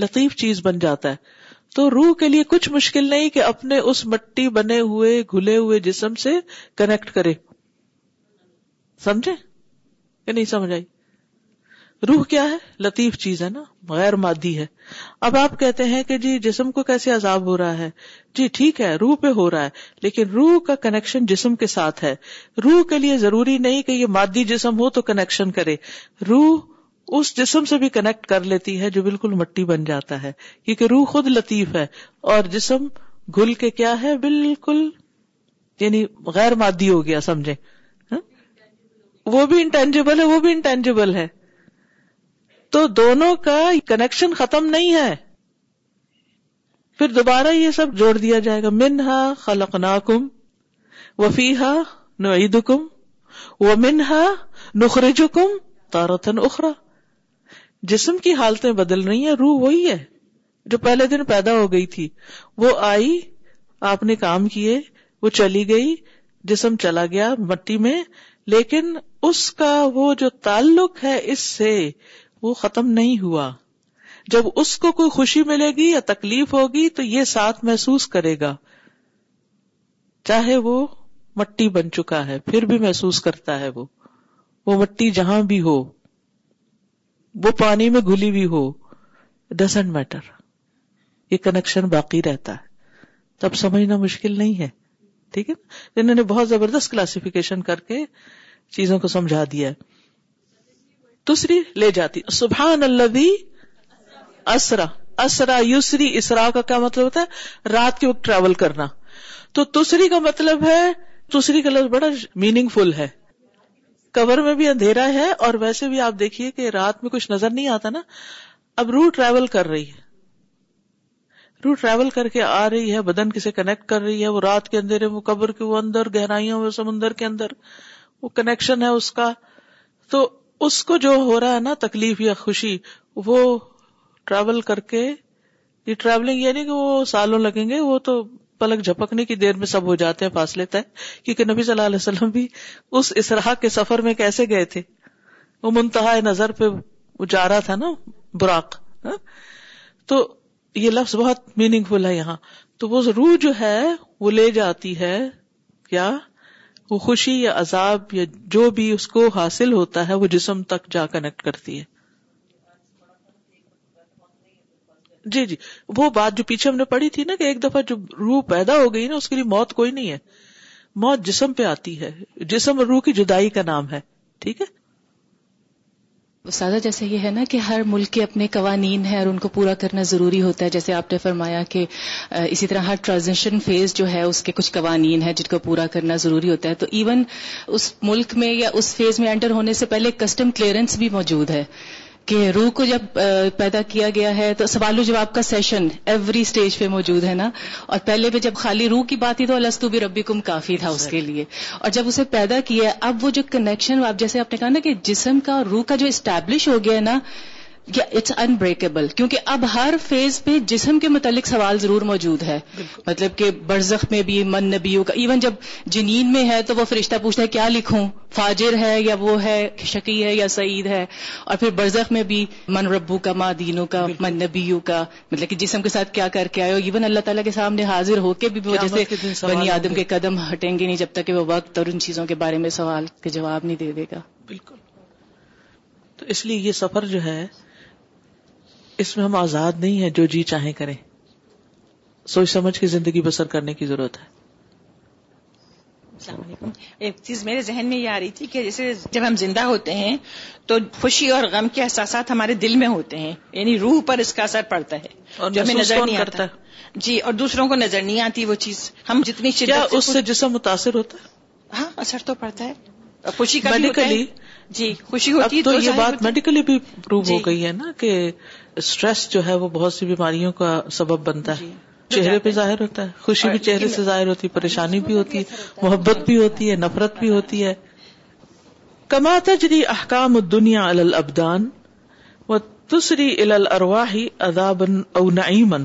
لطیف چیز بن جاتا ہے تو روح کے لیے کچھ مشکل نہیں کہ اپنے اس مٹی بنے ہوئے گھلے ہوئے جسم سے کنیکٹ کرے سمجھے کہ نہیں سمجھ آئی روح کیا ہے لطیف چیز ہے نا غیر مادی ہے اب آپ کہتے ہیں کہ جی جسم کو کیسے عذاب ہو رہا ہے جی ٹھیک ہے روح پہ ہو رہا ہے لیکن روح کا کنیکشن جسم کے ساتھ ہے روح کے لیے ضروری نہیں کہ یہ مادی جسم ہو تو کنیکشن کرے روح اس جسم سے بھی کنیکٹ کر لیتی ہے جو بالکل مٹی بن جاتا ہے کیونکہ روح خود لطیف ہے اور جسم گل کے کیا ہے بالکل یعنی غیر مادی ہو گیا سمجھے ہاں؟ وہ بھی انٹینجیبل ہے وہ بھی انٹینجیبل ہے تو دونوں کا کنیکشن ختم نہیں ہے پھر دوبارہ یہ سب جوڑ دیا جائے گا من ہا خلق نا کم و فی کم و من ہا نخرجم تارتن جسم کی حالتیں بدل رہی ہیں روح وہی ہے جو پہلے دن پیدا ہو گئی تھی وہ آئی آپ نے کام کیے وہ چلی گئی جسم چلا گیا مٹی میں لیکن اس کا وہ جو تعلق ہے اس سے وہ ختم نہیں ہوا جب اس کو کوئی خوشی ملے گی یا تکلیف ہوگی تو یہ ساتھ محسوس کرے گا چاہے وہ مٹی بن چکا ہے پھر بھی محسوس کرتا ہے وہ وہ مٹی جہاں بھی ہو وہ پانی میں گھلی بھی ہو ڈزنٹ میٹر یہ کنیکشن باقی رہتا ہے تب سمجھنا مشکل نہیں ہے ٹھیک ہے انہوں نے بہت زبردست کلاسیفیکیشن کر کے چیزوں کو سمجھا دیا ہے دوسری لے جاتی سبحان اللہ اسرا اسرا اسرا کا کیا مطلب ہوتا ہے رات کے وقت ٹریول کرنا تو کا مطلب ہے بڑا میننگ فل ہے کور میں بھی اندھیرا ہے اور ویسے بھی آپ دیکھیے کہ رات میں کچھ نظر نہیں آتا نا اب رو ٹریول کر رہی ہے رو ٹریول کر کے آ رہی ہے بدن کسی کنیکٹ کر رہی ہے وہ رات کے اندھیرے وہ کبر کے وہ اندر گہرائیوں میں سمندر کے اندر وہ کنیکشن ہے اس کا تو اس کو جو ہو رہا ہے نا تکلیف یا خوشی وہ ٹریول کر کے یہ ٹریولنگ یہ نہیں کہ وہ سالوں لگیں گے وہ تو پلک جھپکنے کی دیر میں سب ہو جاتے ہیں فاصلے طے کیونکہ نبی صلی اللہ علیہ وسلم بھی اس اسراہ کے سفر میں کیسے گئے تھے وہ منتہا نظر پہ وہ جا رہا تھا نا براق ہاں؟ تو یہ لفظ بہت میننگ فل ہے یہاں تو وہ روح جو ہے وہ لے جاتی ہے کیا وہ خوشی یا عذاب یا جو بھی اس کو حاصل ہوتا ہے وہ جسم تک جا کنیکٹ کرتی ہے جی جی وہ بات جو پیچھے ہم نے پڑھی تھی نا کہ ایک دفعہ جو روح پیدا ہو گئی نا اس کے لیے موت کوئی نہیں ہے موت جسم پہ آتی ہے جسم اور روح کی جدائی کا نام ہے ٹھیک ہے سادہ جیسے یہ ہے نا کہ ہر ملک کے اپنے قوانین ہیں اور ان کو پورا کرنا ضروری ہوتا ہے جیسے آپ نے فرمایا کہ اسی طرح ہر ٹرانزیشن فیز جو ہے اس کے کچھ قوانین ہیں جن کو پورا کرنا ضروری ہوتا ہے تو ایون اس ملک میں یا اس فیز میں انٹر ہونے سے پہلے کسٹم کلیئرنس بھی موجود ہے کہ روح کو جب پیدا کیا گیا ہے تو سوال و جواب کا سیشن ایوری سٹیج پہ موجود ہے نا اور پہلے پہ جب خالی روح کی بات تھی تو السطو بھی ربی کم کافی تھا اس کے لیے اور جب اسے پیدا کیا اب وہ جو کنیکشن آپ جیسے آپ نے کہا نا کہ جسم کا اور روح کا جو اسٹیبلش ہو گیا ہے نا اٹس انبریکیبل کیونکہ اب ہر فیز پہ جسم کے متعلق سوال ضرور موجود ہے مطلب کہ برزخ میں بھی من نبیوں کا ایون جب جنین میں ہے تو وہ فرشتہ پوچھتا ہے کیا لکھوں فاجر ہے یا وہ ہے شکی ہے یا سعید ہے اور پھر برزخ میں بھی من ربو کا ماں دینوں کا من نبیوں کا مطلب کہ جسم کے ساتھ کیا کر کے آئے ایون اللہ تعالیٰ کے سامنے حاضر ہو کے بھی وہ جیسے بنی آدم کے قدم ہٹیں گے نہیں جب تک کہ وہ وقت اور ان چیزوں کے بارے میں سوال کے جواب نہیں دے دے گا بالکل تو اس لیے یہ سفر جو ہے اس میں ہم آزاد نہیں ہے جو جی چاہیں کریں سوچ سمجھ کے زندگی بسر کرنے کی ضرورت ہے السلام علیکم ایک چیز میرے ذہن میں یہ آ رہی تھی کہ جیسے جب ہم زندہ ہوتے ہیں تو خوشی اور غم کے احساسات ہمارے دل میں ہوتے ہیں یعنی روح پر اس کا اثر پڑتا ہے اور ہمیں نظر نہیں آتا جی اور دوسروں کو نظر نہیں آتی وہ چیز ہم جتنی اس سے جسم متاثر ہوتا ہے ہاں اثر تو پڑتا ہے خوشی کا جی خوشی ہوتی تو یہ بات میڈیکلی بھی پروو ہو جی۔ گئی ہے نا کہ اسٹریس جو ہے وہ بہت سی بیماریوں کا سبب بنتا ہے جی۔ چہرے جی۔ پہ ظاہر ہوتا ہے خوشی بھی چہرے سے ظاہر ہوتی ہے پریشانی بھی ہوتی ہے محبت بھی ہوتی ہے نفرت بھی ہوتی ہے کما جی احکام دنیا البدان وہ تسری الا الروا اداب او نعیمن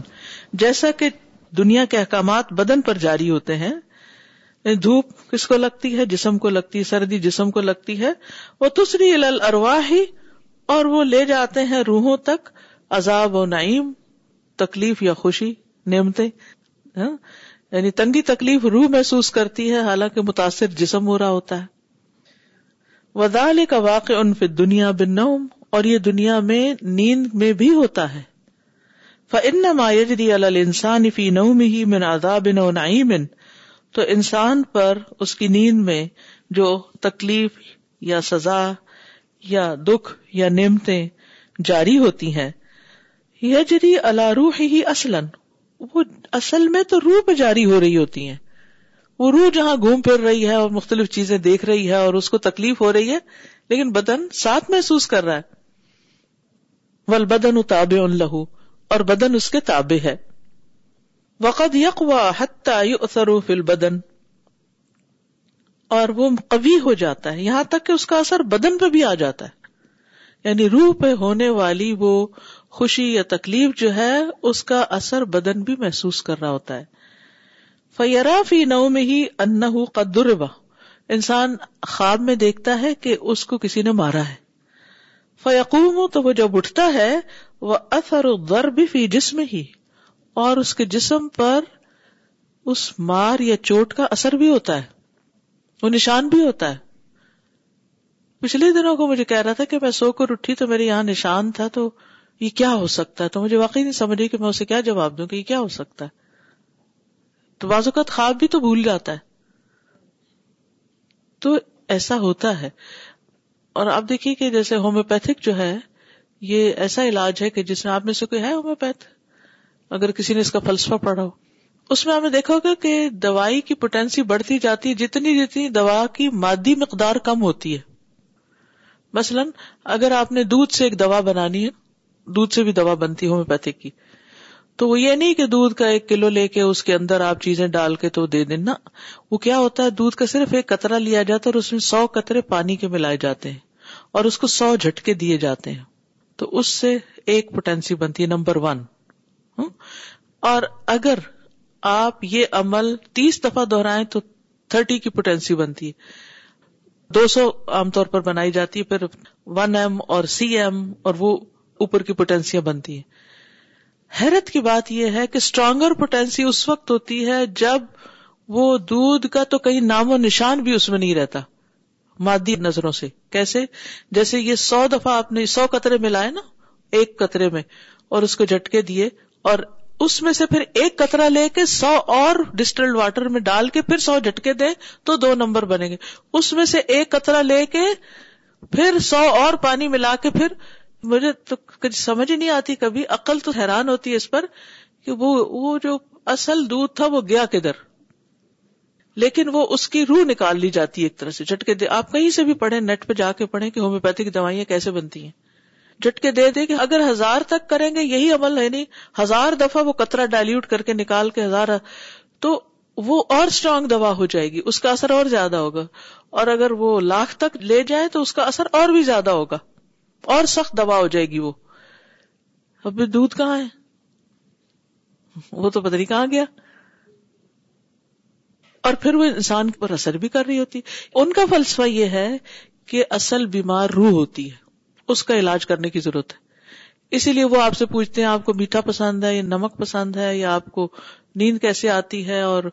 جیسا کہ دنیا کے احکامات بدن پر جاری ہوتے ہیں یعنی دھوپ کس کو لگتی ہے جسم کو لگتی ہے سردی جسم کو لگتی ہے وہ تسری الل ارواہی اور وہ لے جاتے ہیں روحوں تک عذاب و نعیم تکلیف یا خوشی نعمتیں ہاں؟ یعنی تنگی تکلیف روح محسوس کرتی ہے حالانکہ متاثر جسم ہو رہا ہوتا ہے ودال کا واقع دنیا بن نوم اور یہ دنیا میں نیند میں بھی ہوتا ہے فن فی ہی من تو انسان پر اس کی نیند میں جو تکلیف یا سزا یا دکھ یا نعمتیں جاری ہوتی ہیں یہ جری اللہ روح ہی اصل وہ اصل میں تو روح پہ جاری ہو رہی ہوتی ہیں وہ روح جہاں گھوم پھر رہی ہے اور مختلف چیزیں دیکھ رہی ہے اور اس کو تکلیف ہو رہی ہے لیکن بدن ساتھ محسوس کر رہا ہے ول بدن ابے ان لہو اور بدن اس کے تابے ہے وقد یقوا حتہ یو اثر بدن اور وہ کبھی ہو جاتا ہے یہاں تک کہ اس کا اثر بدن پہ بھی آ جاتا ہے یعنی روح پہ ہونے والی وہ خوشی یا تکلیف جو ہے اس کا اثر بدن بھی محسوس کر رہا ہوتا ہے فیرا فی نو میں ہی ان قدربا انسان خواب میں دیکھتا ہے کہ اس کو کسی نے مارا ہے فیقوم تو وہ جب اٹھتا ہے وہ اثر و غرب فی جسم ہی اور اس کے جسم پر اس مار یا چوٹ کا اثر بھی ہوتا ہے وہ نشان بھی ہوتا ہے پچھلے دنوں کو مجھے کہہ رہا تھا کہ میں سو کر اٹھی تو میرے یہاں نشان تھا تو یہ کیا ہو سکتا ہے تو مجھے واقعی نہیں رہی کہ میں اسے کیا جواب دوں کہ یہ کیا ہو سکتا ہے تو بعض اوقات خواب بھی تو بھول جاتا ہے تو ایسا ہوتا ہے اور آپ دیکھیے کہ جیسے ہومیوپیتھک جو ہے یہ ایسا علاج ہے کہ جس میں آپ میں سے کوئی ہے ہومیوپیتھ اگر کسی نے اس کا فلسفہ پڑھا ہو اس میں ہمیں دیکھو گے کہ دوائی کی پوٹینسی بڑھتی جاتی ہے جتنی جتنی دوا کی مادی مقدار کم ہوتی ہے مثلاً اگر آپ نے دودھ سے ایک دوا بنانی ہے دودھ سے بھی دوا بنتی ہومیوپیتھک کی تو وہ یہ نہیں کہ دودھ کا ایک کلو لے کے اس کے اندر آپ چیزیں ڈال کے تو دے دیں نا وہ کیا ہوتا ہے دودھ کا صرف ایک کترا لیا جاتا ہے اور اس میں سو کترے پانی کے ملائے جاتے ہیں اور اس کو سو جھٹکے دیے جاتے ہیں تو اس سے ایک پوٹینسی بنتی ہے نمبر ون اور اگر آپ یہ عمل تیس دفعہ دہرائیں تو تھرٹی کی پوٹینسی بنتی ہے دو سو عام طور پر بنائی جاتی ہے پھر ون ایم اور سی ایم اور وہ اوپر کی پوٹینسیاں بنتی ہیں حیرت کی بات یہ ہے کہ اسٹرانگر پوٹینسی اس وقت ہوتی ہے جب وہ دودھ کا تو کہیں نام و نشان بھی اس میں نہیں رہتا مادی نظروں سے کیسے جیسے یہ سو دفعہ آپ نے سو قطرے ملائے نا ایک قطرے میں اور اس کو جھٹکے دیے اور اس میں سے پھر ایک کترا لے کے سو اور ڈسٹل واٹر میں ڈال کے پھر سو جھٹکے دیں تو دو نمبر بنے گے اس میں سے ایک کترا لے کے پھر سو اور پانی ملا کے پھر مجھے تو کچھ سمجھ نہیں آتی کبھی عقل تو حیران ہوتی ہے اس پر کہ وہ وہ جو اصل دودھ تھا وہ گیا کدھر لیکن وہ اس کی روح نکال لی جاتی ہے ایک طرح سے جھٹکے دے آپ کہیں سے بھی پڑھیں نیٹ پہ جا کے پڑھیں کہ ہومیوپیتھی کی دوائیاں کیسے بنتی ہیں کے دے دے کہ اگر ہزار تک کریں گے یہی عمل ہے نہیں ہزار دفعہ وہ کترا ڈائلوٹ کر کے نکال کے ہزار تو وہ اور اسٹرانگ دوا ہو جائے گی اس کا اثر اور زیادہ ہوگا اور اگر وہ لاکھ تک لے جائیں تو اس کا اثر اور بھی زیادہ ہوگا اور سخت دوا ہو جائے گی وہ اب دودھ کہاں ہے وہ تو نہیں کہاں گیا اور پھر وہ انسان پر اثر بھی کر رہی ہوتی ان کا فلسفہ یہ ہے کہ اصل بیمار روح ہوتی ہے اس کا علاج کرنے کی ضرورت ہے اسی لیے وہ آپ سے پوچھتے ہیں آپ کو میٹھا پسند ہے یا نمک پسند ہے یا آپ کو نیند کیسے آتی ہے اور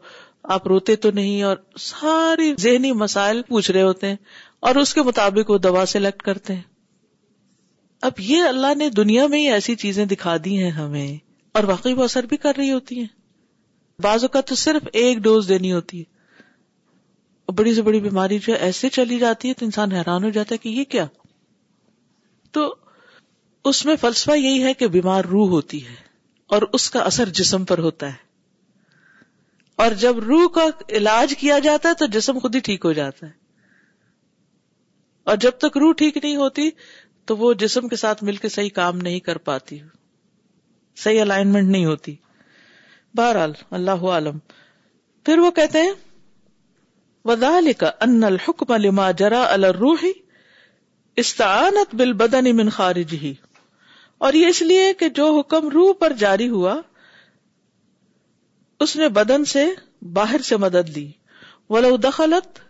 آپ روتے تو نہیں اور ساری ذہنی مسائل پوچھ رہے ہوتے ہیں اور اس کے مطابق وہ دوا سلیکٹ کرتے ہیں اب یہ اللہ نے دنیا میں ہی ایسی چیزیں دکھا دی ہیں ہمیں اور واقعی وہ اثر بھی کر رہی ہوتی ہیں بعض اوقات تو صرف ایک ڈوز دینی ہوتی ہے بڑی سے بڑی بیماری جو ایسے چلی جاتی ہے تو انسان حیران ہو جاتا ہے کہ یہ کیا تو اس میں فلسفہ یہی ہے کہ بیمار روح ہوتی ہے اور اس کا اثر جسم پر ہوتا ہے اور جب روح کا علاج کیا جاتا ہے تو جسم خود ہی ٹھیک ہو جاتا ہے اور جب تک روح ٹھیک نہیں ہوتی تو وہ جسم کے ساتھ مل کے صحیح کام نہیں کر پاتی صحیح الائنمنٹ نہیں ہوتی بہرحال اللہ عالم پھر وہ کہتے ہیں کا ان الحکم لما جرا الروحی استعانت خارج ہی اور یہ اس لیے کہ جو حکم روح پر جاری ہوا اس نے بدن سے باہر سے مدد لی دخلت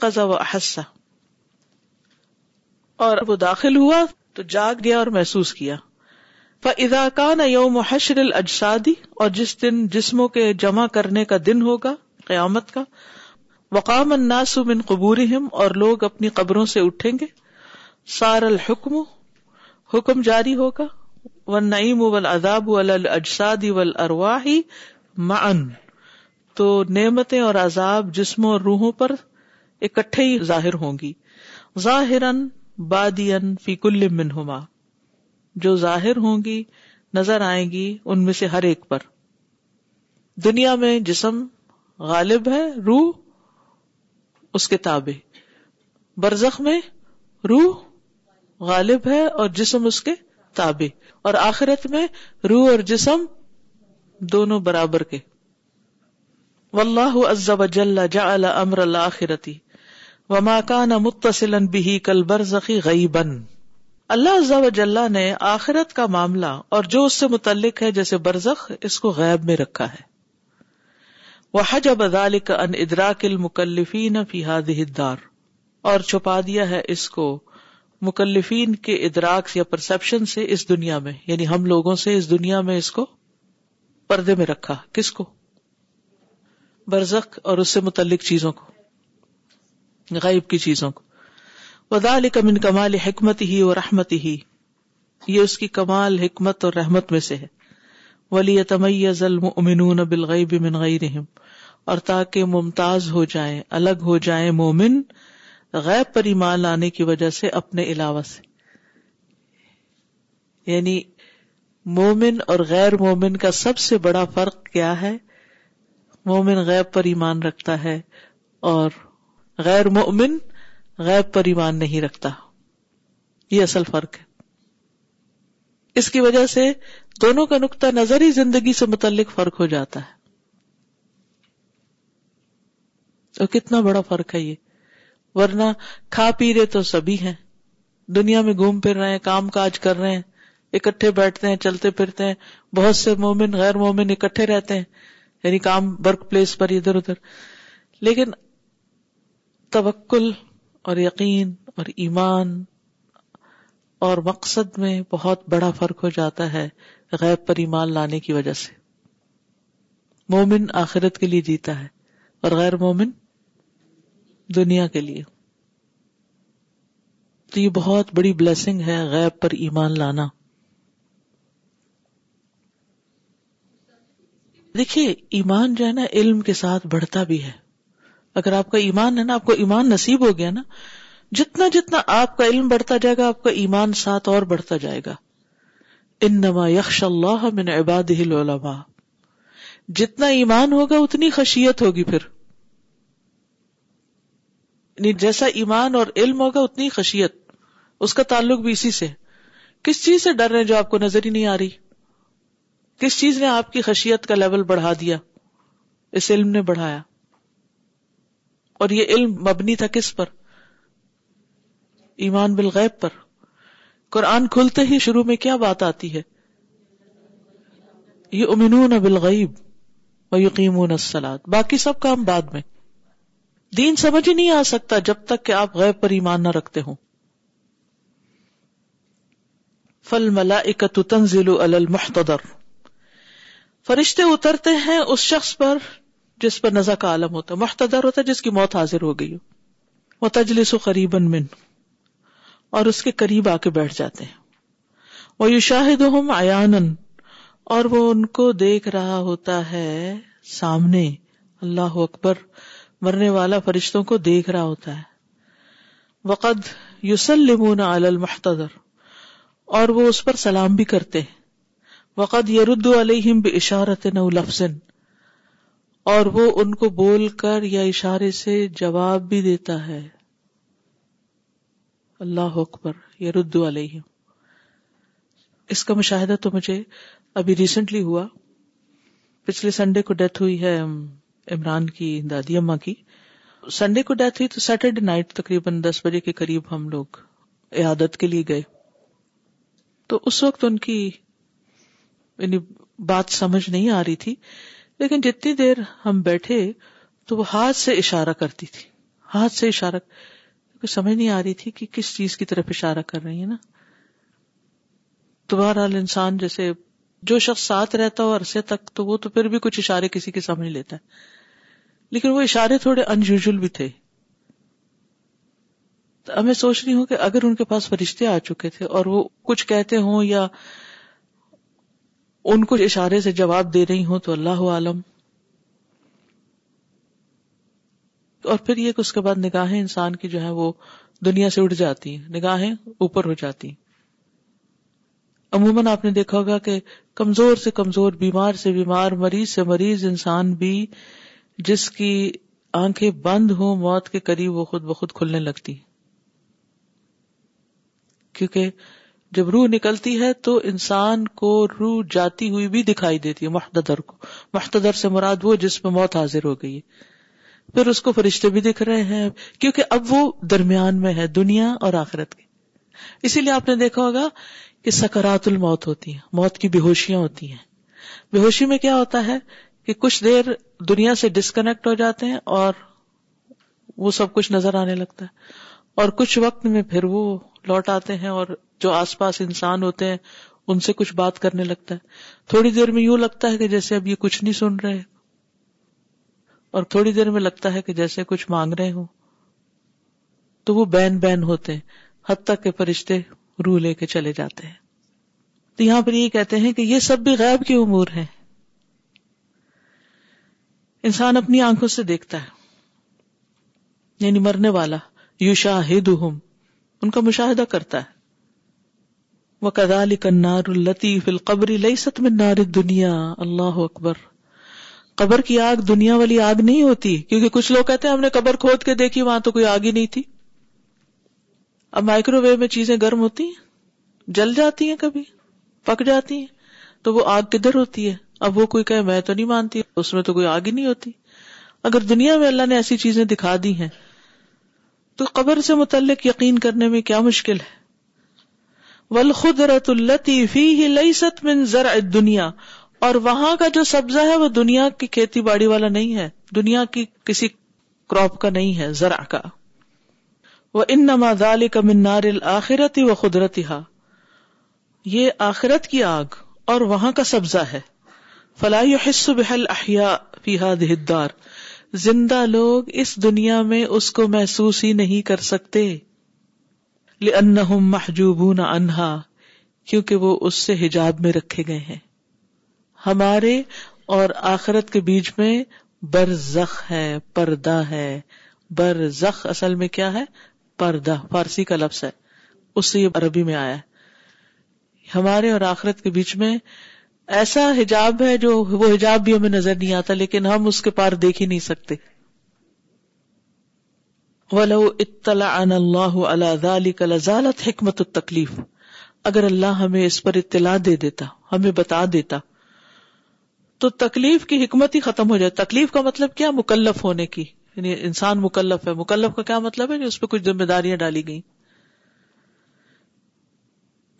قزا و احسا اور وہ داخل ہوا تو جاگ گیا اور محسوس کیا فضا کا حشر الجسادی اور جس دن جسموں کے جمع کرنے کا دن ہوگا قیامت کا وقام الناس من قبورهم اور لوگ اپنی قبروں سے اٹھیں گے سار الحکم حکم جاری ہوگا والنعیم والعذاب والارواح تو نعمتیں اور عذاب جسموں اور روحوں پر اکٹھے ہی ظاہر ہوں گی ظاہر بادین فی کل منہما جو ظاہر ہوں گی نظر آئیں گی ان میں سے ہر ایک پر دنیا میں جسم غالب ہے روح اس کے برزخ میں روح غالب ہے اور جسم اس کے تابے اور آخرت میں روح اور جسم دونوں برابر کے واللہ عز جل جعل امر وما کان متصلا بہی کل برزخی اللہ عز و جل نے آخرت کا معاملہ اور جو اس سے متعلق ہے جیسے برزخ اس کو غیب میں رکھا ہے وہ حج بدالک ان ادراک المکلفین الدار اور چھپا دیا ہے اس کو مکلفین کے ادراک یا پرسپشن سے اس دنیا میں یعنی ہم لوگوں سے اس دنیا میں اس کو پردے میں رکھا کس کو برزخ اور اس سے متعلق چیزوں کو غائب کی چیزوں کو بدالک من کمال حکمت ہی اور رحمت ہی یہ اس کی کمال حکمت اور رحمت میں سے ہے ولی بالغیب من رحم اور تاکہ ممتاز ہو جائیں الگ ہو جائیں مومن غیب پر ایمان لانے کی وجہ سے اپنے علاوہ سے یعنی مومن اور غیر مومن کا سب سے بڑا فرق کیا ہے مومن غیب پر ایمان رکھتا ہے اور غیر مومن غیب پر ایمان نہیں رکھتا یہ اصل فرق ہے اس کی وجہ سے دونوں کا نقطہ نظر ہی زندگی سے متعلق فرق ہو جاتا ہے اور کتنا بڑا فرق ہے یہ ورنہ کھا پی رہے تو سبھی ہیں دنیا میں گھوم پھر رہے ہیں کام کاج کر رہے ہیں اکٹھے بیٹھتے ہیں چلتے پھرتے ہیں بہت سے مومن غیر مومن اکٹھے رہتے ہیں یعنی کام ورک پلیس پر ادھر ادھر لیکن توکل اور یقین اور ایمان اور مقصد میں بہت بڑا فرق ہو جاتا ہے غیب پر ایمان لانے کی وجہ سے مومن آخرت کے لیے جیتا ہے اور غیر مومن دنیا کے لیے تو یہ بہت بڑی بلیسنگ ہے غیب پر ایمان لانا دیکھیے ایمان جو ہے نا علم کے ساتھ بڑھتا بھی ہے اگر آپ کا ایمان ہے نا آپ کو ایمان نصیب ہو گیا نا جتنا جتنا آپ کا علم بڑھتا جائے گا آپ کا ایمان ساتھ اور بڑھتا جائے گا انما یکش اللہ عباد جتنا ایمان ہوگا اتنی خشیت ہوگی پھر یعنی جیسا ایمان اور علم ہوگا اتنی خشیت اس کا تعلق بھی اسی سے کس چیز سے ڈر رہے جو آپ کو نظر ہی نہیں آ رہی کس چیز نے آپ کی خشیت کا لیول بڑھا دیا اس علم نے بڑھایا اور یہ علم مبنی تھا کس پر ایمان بالغیب پر قرآن کھلتے ہی شروع میں کیا بات آتی ہے یہ امنون بالغیب السلاد باقی سب کام بعد میں دین سمجھ ہی نہیں آ سکتا جب تک کہ آپ غیب پر ایمان نہ رکھتے ہوں فل ملا تنزل تنظیل فرشتے اترتے ہیں اس شخص پر جس پر نزا کا عالم ہوتا محتدر ہوتا ہے جس کی موت حاضر ہو گئی وہ تجلس و قریب من اور اس کے قریب آ کے بیٹھ جاتے ہیں وہ یو شاہد ای اور وہ ان کو دیکھ رہا ہوتا ہے سامنے اللہ اکبر مرنے والا فرشتوں کو دیکھ رہا ہوتا ہے یوسلمون علی محتدر اور وہ اس پر سلام بھی کرتے وقت علیہم علیہ اشارت لفظ اور وہ ان کو بول کر یا اشارے سے جواب بھی دیتا ہے اللہ اکبر یا ردو علیہ اس کا مشاہدہ تو مجھے ابھی ریسنٹلی ہوا پچھلے سنڈے کو ڈیتھ ہوئی ہے عمران کی دادی اما کی سنڈے کو ڈیتھ ہوئی تو سیٹرڈے نائٹ تقریباً دس بجے کے قریب ہم لوگ عیادت کے لیے گئے تو اس وقت ان کی یعنی بات سمجھ نہیں آ رہی تھی لیکن جتنی دیر ہم بیٹھے تو وہ ہاتھ سے اشارہ کرتی تھی ہاتھ سے اشارہ سمجھ نہیں آ رہی تھی کہ کس چیز کی طرف اشارہ کر رہی ہے نا تو بہرحال انسان جیسے جو شخص ساتھ رہتا ہو عرصے تک تو وہ تو پھر بھی کچھ اشارے کسی کے سمجھ لیتا ہے لیکن وہ اشارے تھوڑے انیوژل بھی تھے میں سوچ رہی ہوں کہ اگر ان کے پاس فرشتے آ چکے تھے اور وہ کچھ کہتے ہوں یا ان کو اشارے سے جواب دے رہی ہوں تو اللہ عالم اور پھر یہ کہ اس کے بعد نگاہیں انسان کی جو ہے وہ دنیا سے اٹھ جاتی ہیں نگاہیں اوپر ہو جاتی عموماً آپ نے دیکھا ہوگا کہ کمزور سے کمزور بیمار سے بیمار مریض سے مریض انسان بھی جس کی آنکھیں بند ہوں موت کے قریب وہ خود بخود کھلنے لگتی کیونکہ جب روح نکلتی ہے تو انسان کو روح جاتی ہوئی بھی دکھائی دیتی ہے محتدر کو محتدر سے مراد وہ جس میں موت حاضر ہو گئی ہے پھر اس کو فرشتے بھی دکھ رہے ہیں کیونکہ اب وہ درمیان میں ہے دنیا اور آخرت کی اسی لیے آپ نے دیکھا ہوگا کہ سکرات الموت ہوتی ہیں موت کی بے ہوشیاں ہوتی ہیں بے ہوشی میں کیا ہوتا ہے کہ کچھ دیر دنیا سے ڈسکنیکٹ ہو جاتے ہیں اور وہ سب کچھ نظر آنے لگتا ہے اور کچھ وقت میں پھر وہ لوٹ آتے ہیں اور جو آس پاس انسان ہوتے ہیں ان سے کچھ بات کرنے لگتا ہے تھوڑی دیر میں یوں لگتا ہے کہ جیسے اب یہ کچھ نہیں سن رہے اور تھوڑی دیر میں لگتا ہے کہ جیسے کچھ مانگ رہے ہوں تو وہ بین بین ہوتے ہیں حد تک کے فرشتے رو لے کے چلے جاتے ہیں تو یہاں پر یہ کہتے ہیں کہ یہ سب بھی غیب کی امور ہیں انسان اپنی آنکھوں سے دیکھتا ہے یعنی مرنے والا یو شاہد ان کا مشاہدہ کرتا ہے وہ کدالی کنار التی قبری لئی ست میں نار دنیا اللہ اکبر قبر کی آگ دنیا والی آگ نہیں ہوتی کیونکہ کچھ لوگ کہتے ہیں ہم نے قبر کھود کے دیکھی وہاں تو کوئی آگ ہی نہیں تھی اب مائکرو ویو میں چیزیں گرم ہوتی ہیں ہیں ہیں جل جاتی جاتی کبھی پک تو وہ آگ کدھر ہوتی ہے اب وہ کوئی کہے میں تو نہیں مانتی اس میں تو کوئی آگ ہی نہیں ہوتی اگر دنیا میں اللہ نے ایسی چیزیں دکھا دی ہیں تو قبر سے متعلق یقین کرنے میں کیا مشکل ہے لئی ست من ذرا دنیا اور وہاں کا جو سبزہ ہے وہ دنیا کی کھیتی باڑی والا نہیں ہے دنیا کی کسی کراپ کا نہیں ہے زرا کا وہ ان نماز کا منارل آخرتی قدرتی ہا یہ آخرت کی آگ اور وہاں کا سبزہ ہے فلاحی حص بحل احیا دہدار زندہ لوگ اس دنیا میں اس کو محسوس ہی نہیں کر سکتے محجوب نہ انہا کیونکہ وہ اس سے حجاب میں رکھے گئے ہیں ہمارے اور آخرت کے بیچ میں بر زخ ہے پردہ ہے بر زخ اصل میں کیا ہے پردہ فارسی کا لفظ ہے اس سے یہ عربی میں آیا ہے ہمارے اور آخرت کے بیچ میں ایسا حجاب ہے جو وہ حجاب بھی ہمیں نظر نہیں آتا لیکن ہم اس کے پار دیکھ ہی نہیں سکتے ولو ولطلاََ اللہ اللہ ذلك لزالت حکمت التکلیف اگر اللہ ہمیں اس پر اطلاع دے دیتا ہمیں بتا دیتا تو تکلیف کی حکمت ہی ختم ہو جائے تکلیف کا مطلب کیا مکلف ہونے کی یعنی انسان مکلف ہے مکلف کا کیا مطلب ہے اس پہ کچھ ذمہ داریاں ڈالی گئی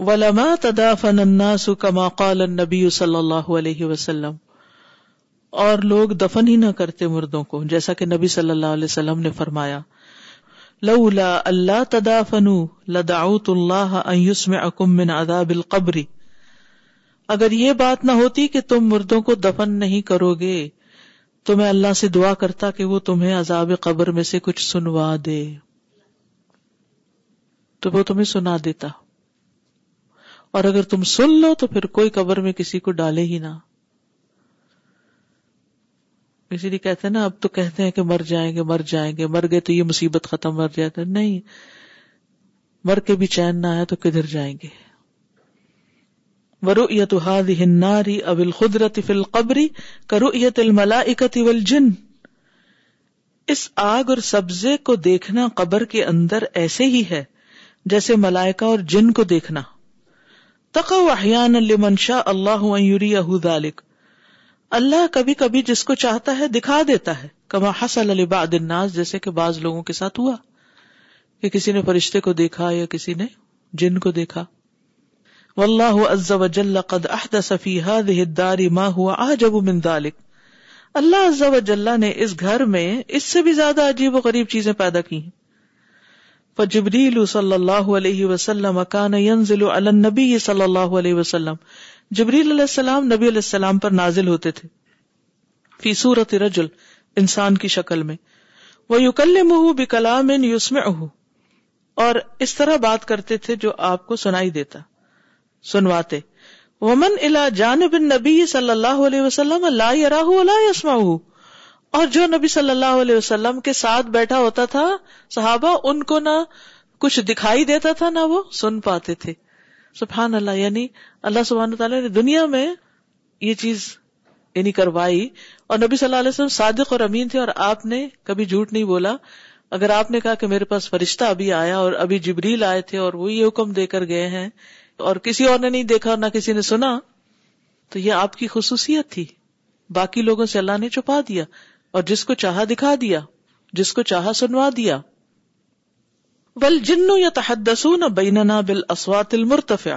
ولما تدا فن قال نبی صلی اللہ علیہ وسلم اور لوگ دفن ہی نہ کرتے مردوں کو جیسا کہ نبی صلی اللہ علیہ وسلم نے فرمایا اللہ تدا فنو لدا اللہ من بال قبری اگر یہ بات نہ ہوتی کہ تم مردوں کو دفن نہیں کرو گے تو میں اللہ سے دعا کرتا کہ وہ تمہیں عذاب قبر میں سے کچھ سنوا دے تو وہ تمہیں سنا دیتا اور اگر تم سن لو تو پھر کوئی قبر میں کسی کو ڈالے ہی نہ اسی لیے کہتے ہیں نا اب تو کہتے ہیں کہ مر جائیں گے مر جائیں گے مر گئے تو یہ مصیبت ختم مر جاتا نہیں مر کے بھی چین نہ آیا تو کدھر جائیں گے ورویت هذه النار او الخضرة في القبر كرؤية الملائكة والجن اس آگ اور سبزے کو دیکھنا قبر کے اندر ایسے ہی ہے جیسے ملائکہ اور جن کو دیکھنا تقو احیان لمن شاء اللہ ان یریہ ذلک اللہ کبھی کبھی جس کو چاہتا ہے دکھا دیتا ہے کما حصل لبعض الناس جیسے کہ بعض لوگوں کے ساتھ ہوا کہ کسی نے فرشتے کو دیکھا یا کسی نے جن کو دیکھا اللہ جل قد احدث فی هذه الدار ما من ذلك اللہ عز نے اس گھر میں اس سے بھی زیادہ عجیب و غریب چیزیں پیدا کی فجبریل صلی اللہ علیہ وسلم کان علی النبی صلی اللہ علیہ وسلم جبریل علیہ السلام نبی علیہ السلام پر نازل ہوتے تھے فی صورت رجل انسان کی شکل میں وہ یوکل مہو اور اس طرح بات کرتے تھے جو آپ کو سنائی دیتا سنواتے ومن الا جانب نبی صلی اللہ علیہ وسلم اللہ اور جو نبی صلی اللہ علیہ وسلم کے ساتھ بیٹھا ہوتا تھا صحابہ ان کو نہ کچھ دکھائی دیتا تھا نہ وہ سن پاتے تھے سبحان اللہ یعنی اللہ نے دنیا میں یہ چیز یعنی کروائی اور نبی صلی اللہ علیہ وسلم صادق اور امین تھے اور آپ نے کبھی جھوٹ نہیں بولا اگر آپ نے کہا کہ میرے پاس فرشتہ ابھی آیا اور ابھی جبریل آئے تھے اور وہ یہ حکم دے کر گئے ہیں اور کسی اور نے نہیں دیکھا نہ کسی نے سنا تو یہ آپ کی خصوصیت تھی باقی لوگوں سے اللہ نے چھپا دیا اور جس کو چاہا دکھا دیا جس کو چاہا سنوا دیا بل جنو یا تحدسون بل اسوات المرتفع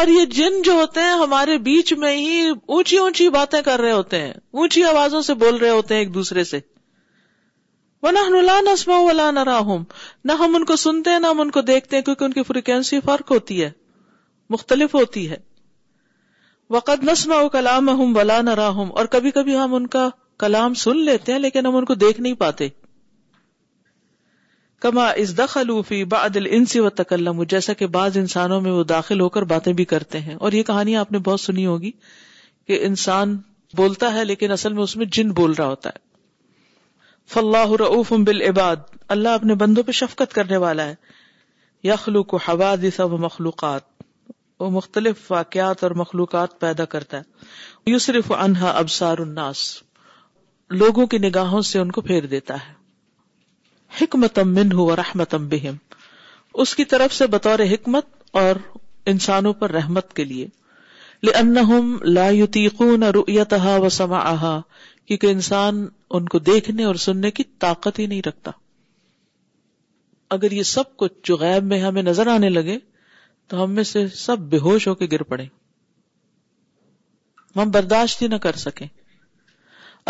اور یہ جن جو ہوتے ہیں ہمارے بیچ میں ہی اونچی اونچی باتیں کر رہے ہوتے ہیں اونچی آوازوں سے بول رہے ہوتے ہیں ایک دوسرے سے نہ ہم ان کو سنتے ہیں نہ ہم ان کو دیکھتے ہیں کیونکہ ان کی فریکوینسی فرق ہوتی ہے مختلف ہوتی ہے وقت نسم کلام ہوں ولا نہ راہم اور کبھی کبھی ہم ان کا کلام سن لیتے ہیں لیکن ہم ان کو دیکھ نہیں پاتے از دخلوفی بادل ان سی و تکلم جیسا کہ بعض انسانوں میں وہ داخل ہو کر باتیں بھی کرتے ہیں اور یہ کہانی آپ نے بہت سنی ہوگی کہ انسان بولتا ہے لیکن اصل میں اس میں جن بول رہا ہوتا ہے رعف بل اباد اللہ اپنے بندوں پہ شفقت کرنے والا ہے یخلوق و حواد مخلوقات وہ مختلف واقعات اور مخلوقات پیدا کرتا ہے یو صرف انہا ابسار لوگوں کی نگاہوں سے ان کو پھیر دیتا ہے رحمت سے بطور حکمت اور انسانوں پر رحمت کے لیے لا کیونکہ انسان ان کو دیکھنے اور سننے کی طاقت ہی نہیں رکھتا اگر یہ سب کچھ جو غیب میں ہمیں نظر آنے لگے تو ہم میں سے سب بے ہوش ہو کے گر پڑے ہم برداشت ہی نہ کر سکیں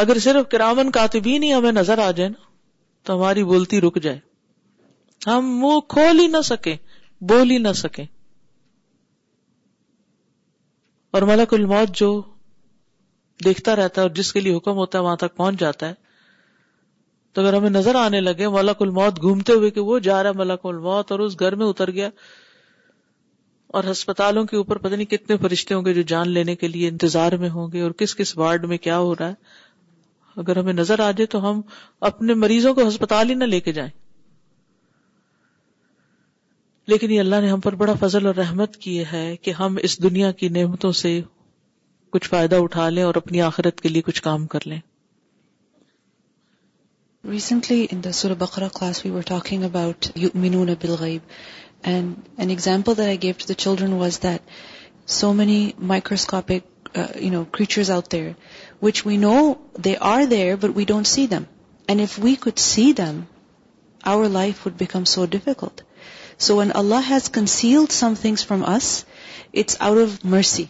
اگر صرف کاتبین ہی ہمیں نظر آ جائے نا تو ہماری بولتی رک جائے ہم منہ کھول ہی نہ سکیں بول ہی نہ سکیں اور ملک الموت جو دیکھتا رہتا ہے اور جس کے لیے حکم ہوتا ہے وہاں تک پہنچ جاتا ہے تو اگر ہمیں نظر آنے لگے ملک الموت گھومتے ہوئے کہ وہ جا رہا ہے ملک الموت اور اس گھر میں اتر گیا اور ہسپتالوں کے اوپر پتہ نہیں کتنے فرشتے ہوں گے جو جان لینے کے لیے انتظار میں ہوں گے اور کس کس وارڈ میں کیا ہو رہا ہے اگر ہمیں نظر آ جائے تو ہم اپنے مریضوں کو ہسپتال ہی نہ لے کے جائیں لیکن یہ اللہ نے ہم پر بڑا فضل اور رحمت کیے ہے کہ ہم اس دنیا کی نعمتوں سے کچھ فائدہ اٹھا لیں اور اپنی آخرت کے لیے کچھ کام کر لیں recently in the class we were talking about And an example that I gave to the children was that so many microscopic, uh, creatures out there, which we know they are there, but we don't see them. And if we could see them, our life would become so difficult. So when Allah has concealed some things from us, it's out of mercy.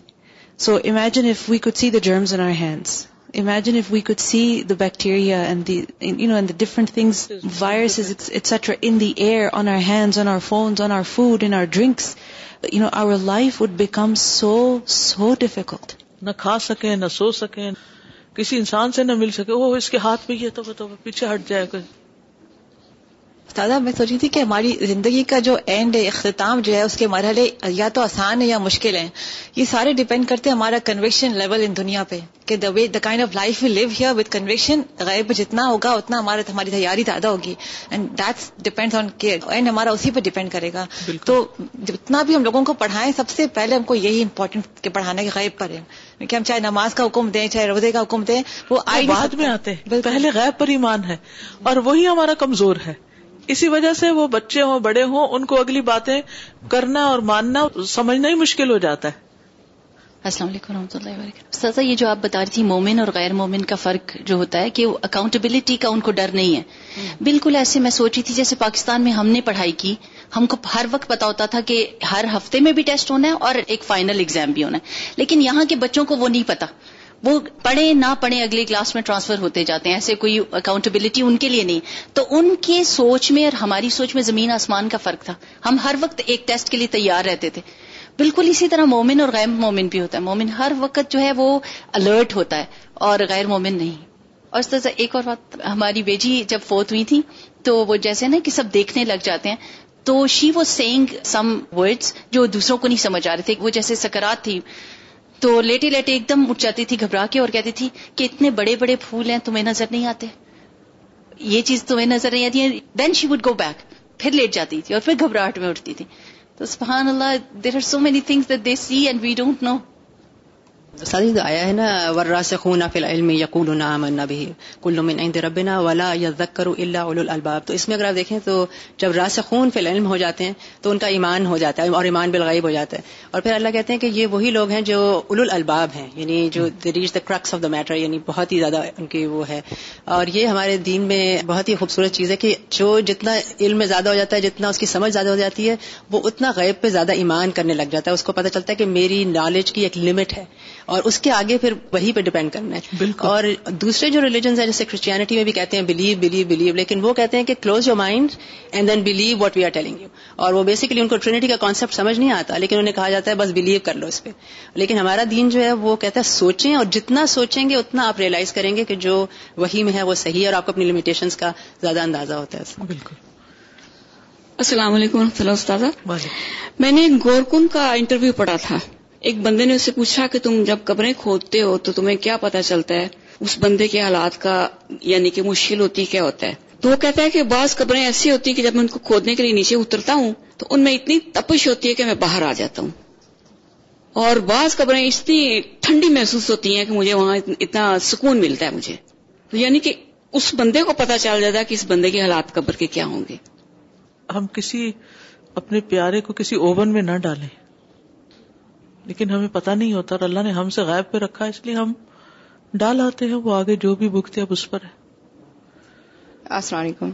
So imagine if we could see the germs in our hands. Imagine if we could see the bacteria and and the you know different things virus etcetera in the air on our hands on our phones on our food in our drinks you know our life would become so so difficult نہ کھا سکیں نہ سو سکیں کسی انسان سے نہ مل سکے وہ اس کے ہاتھ میں یہ تو پیچھے ہٹ جائے گا استاذہ میں سوچی تھی کہ ہماری زندگی کا جو اینڈ ہے اختتام جو ہے اس کے مرحلے یا تو آسان ہے یا مشکل ہیں یہ سارے ڈیپینڈ کرتے ہیں ہمارا کنویکشن لیول ان دنیا پہ کہ the way the kind of life we live here with conviction غیب جتنا ہوگا اتنا ہمارا ہماری تیاری زیادہ ہوگی and that depend on care and ہمارا اسی پہ ڈیپینڈ کرے گا تو جتنا بھی ہم لوگوں کو پڑھائیں سب سے پہلے ہم کو یہی امپورٹنٹ کہ پڑھانا کہ غیب پر ہے کہ ہم چاہے نماز کا حکم دیں چاہے روزے کا حکم دیں وہ آئی میں آتے ہیں پہلے غیب پر ایمان ہے اور وہی ہمارا کمزور ہے اسی وجہ سے وہ بچے ہوں بڑے ہوں ان کو اگلی باتیں کرنا اور ماننا سمجھنا ہی مشکل ہو جاتا ہے السلام علیکم رحمۃ اللہ وبرکاتہ سزا یہ جو آپ بتا رہی تھی مومن اور غیر مومن کا فرق جو ہوتا ہے کہ اکاؤنٹیبلٹی کا ان کو ڈر نہیں ہے بالکل ایسے میں سوچ رہی تھی جیسے پاکستان میں ہم نے پڑھائی کی ہم کو ہر وقت پتا ہوتا تھا کہ ہر ہفتے میں بھی ٹیسٹ ہونا ہے اور ایک فائنل ایگزام بھی ہونا ہے لیکن یہاں کے بچوں کو وہ نہیں پتا وہ پڑھیں نہ پڑھیں اگلی کلاس میں ٹرانسفر ہوتے جاتے ہیں ایسے کوئی اکاؤنٹبلٹی ان کے لیے نہیں تو ان کے سوچ میں اور ہماری سوچ میں زمین آسمان کا فرق تھا ہم ہر وقت ایک ٹیسٹ کے لیے تیار رہتے تھے بالکل اسی طرح مومن اور غیر مومن بھی ہوتا ہے مومن ہر وقت جو ہے وہ الرٹ ہوتا ہے اور غیر مومن نہیں اور اس طرح ایک اور بات ہماری بیجی جب فوت ہوئی تھی تو وہ جیسے نا کہ سب دیکھنے لگ جاتے ہیں تو شی وہ سینگ سم ورڈس جو دوسروں کو نہیں سمجھ آ رہے تھے وہ جیسے سکرات تھی تو لیٹے لیٹے ایک دم اٹھ جاتی تھی گھبرا کے اور کہتی تھی کہ اتنے بڑے بڑے پھول ہیں تمہیں نظر نہیں آتے یہ چیز تمہیں نظر نہیں آتی then she would go back پھر لیٹ جاتی تھی اور پھر گھبراہٹ میں اٹھتی تھی تو سبحان اللہ there are so many things they see and we don't know ساتھی جو آیا ہے نا ور فی خون یقولون آمنا به کل من عند ربنا ولا یا الا اللہ اول الباب تو اس میں اگر آپ دیکھیں تو جب راس خون فی العلم ہو جاتے ہیں تو ان کا ایمان ہو جاتا ہے اور ایمان بالغیب ہو جاتا ہے اور پھر اللہ کہتے ہیں کہ یہ وہی لوگ ہیں جو الباب ہیں یعنی جو reach the crux of the matter یعنی بہت ہی زیادہ ان کی وہ ہے اور یہ ہمارے دین میں بہت ہی خوبصورت چیز ہے کہ جو جتنا علم زیادہ ہو جاتا ہے جتنا اس کی سمجھ زیادہ ہو جاتی ہے وہ اتنا غیب پہ زیادہ ایمان کرنے لگ جاتا ہے اس کو پتہ چلتا ہے کہ میری نالج کی ایک لمٹ ہے اور اس کے آگے پھر وہی پہ ڈپینڈ کرنا ہے بالکل اور دوسرے جو ریلیجنز ہیں جیسے کرسچینٹی میں بھی کہتے ہیں بلیو بلیو بلیو لیکن وہ کہتے ہیں کہ close your mind and then believe what we are telling you اور وہ بیسکلی ان کو ٹرینٹی کا کانسیپٹ سمجھ نہیں آتا لیکن انہیں کہا جاتا ہے بس بلیو کر لو اس پہ لیکن ہمارا دین جو ہے وہ کہتا ہے سوچیں اور جتنا سوچیں گے اتنا آپ ریئلائز کریں گے کہ جو وہی میں ہے وہ صحیح ہے اور آپ کو اپنی لمیٹیشن کا زیادہ اندازہ ہوتا ہے بالکل السلام علیکم اللہ استاذہ میں نے گورکن کا انٹرویو پڑھا تھا ایک بندے نے اس سے پوچھا کہ تم جب قبریں کھودتے ہو تو تمہیں کیا پتا چلتا ہے اس بندے کے حالات کا یعنی کہ مشکل ہوتی کیا ہوتا ہے تو وہ کہتا ہے کہ بعض قبریں ایسی ہوتی ہیں کہ جب میں ان کو کھودنے کے لیے نیچے اترتا ہوں تو ان میں اتنی تپش ہوتی ہے کہ میں باہر آ جاتا ہوں اور بعض قبریں اتنی ٹھنڈی محسوس ہوتی ہیں کہ مجھے وہاں اتنا سکون ملتا ہے مجھے یعنی کہ اس بندے کو پتا چل جاتا ہے کہ اس بندے کے حالات قبر کے کیا ہوں گے ہم کسی اپنے پیارے کو کسی اوون میں نہ ڈالیں لیکن ہمیں پتا نہیں ہوتا اور اللہ نے ہم سے غائب پہ رکھا اس لیے ہم ڈال آتے ہیں وہ آگے جو بھی بکتے علیکم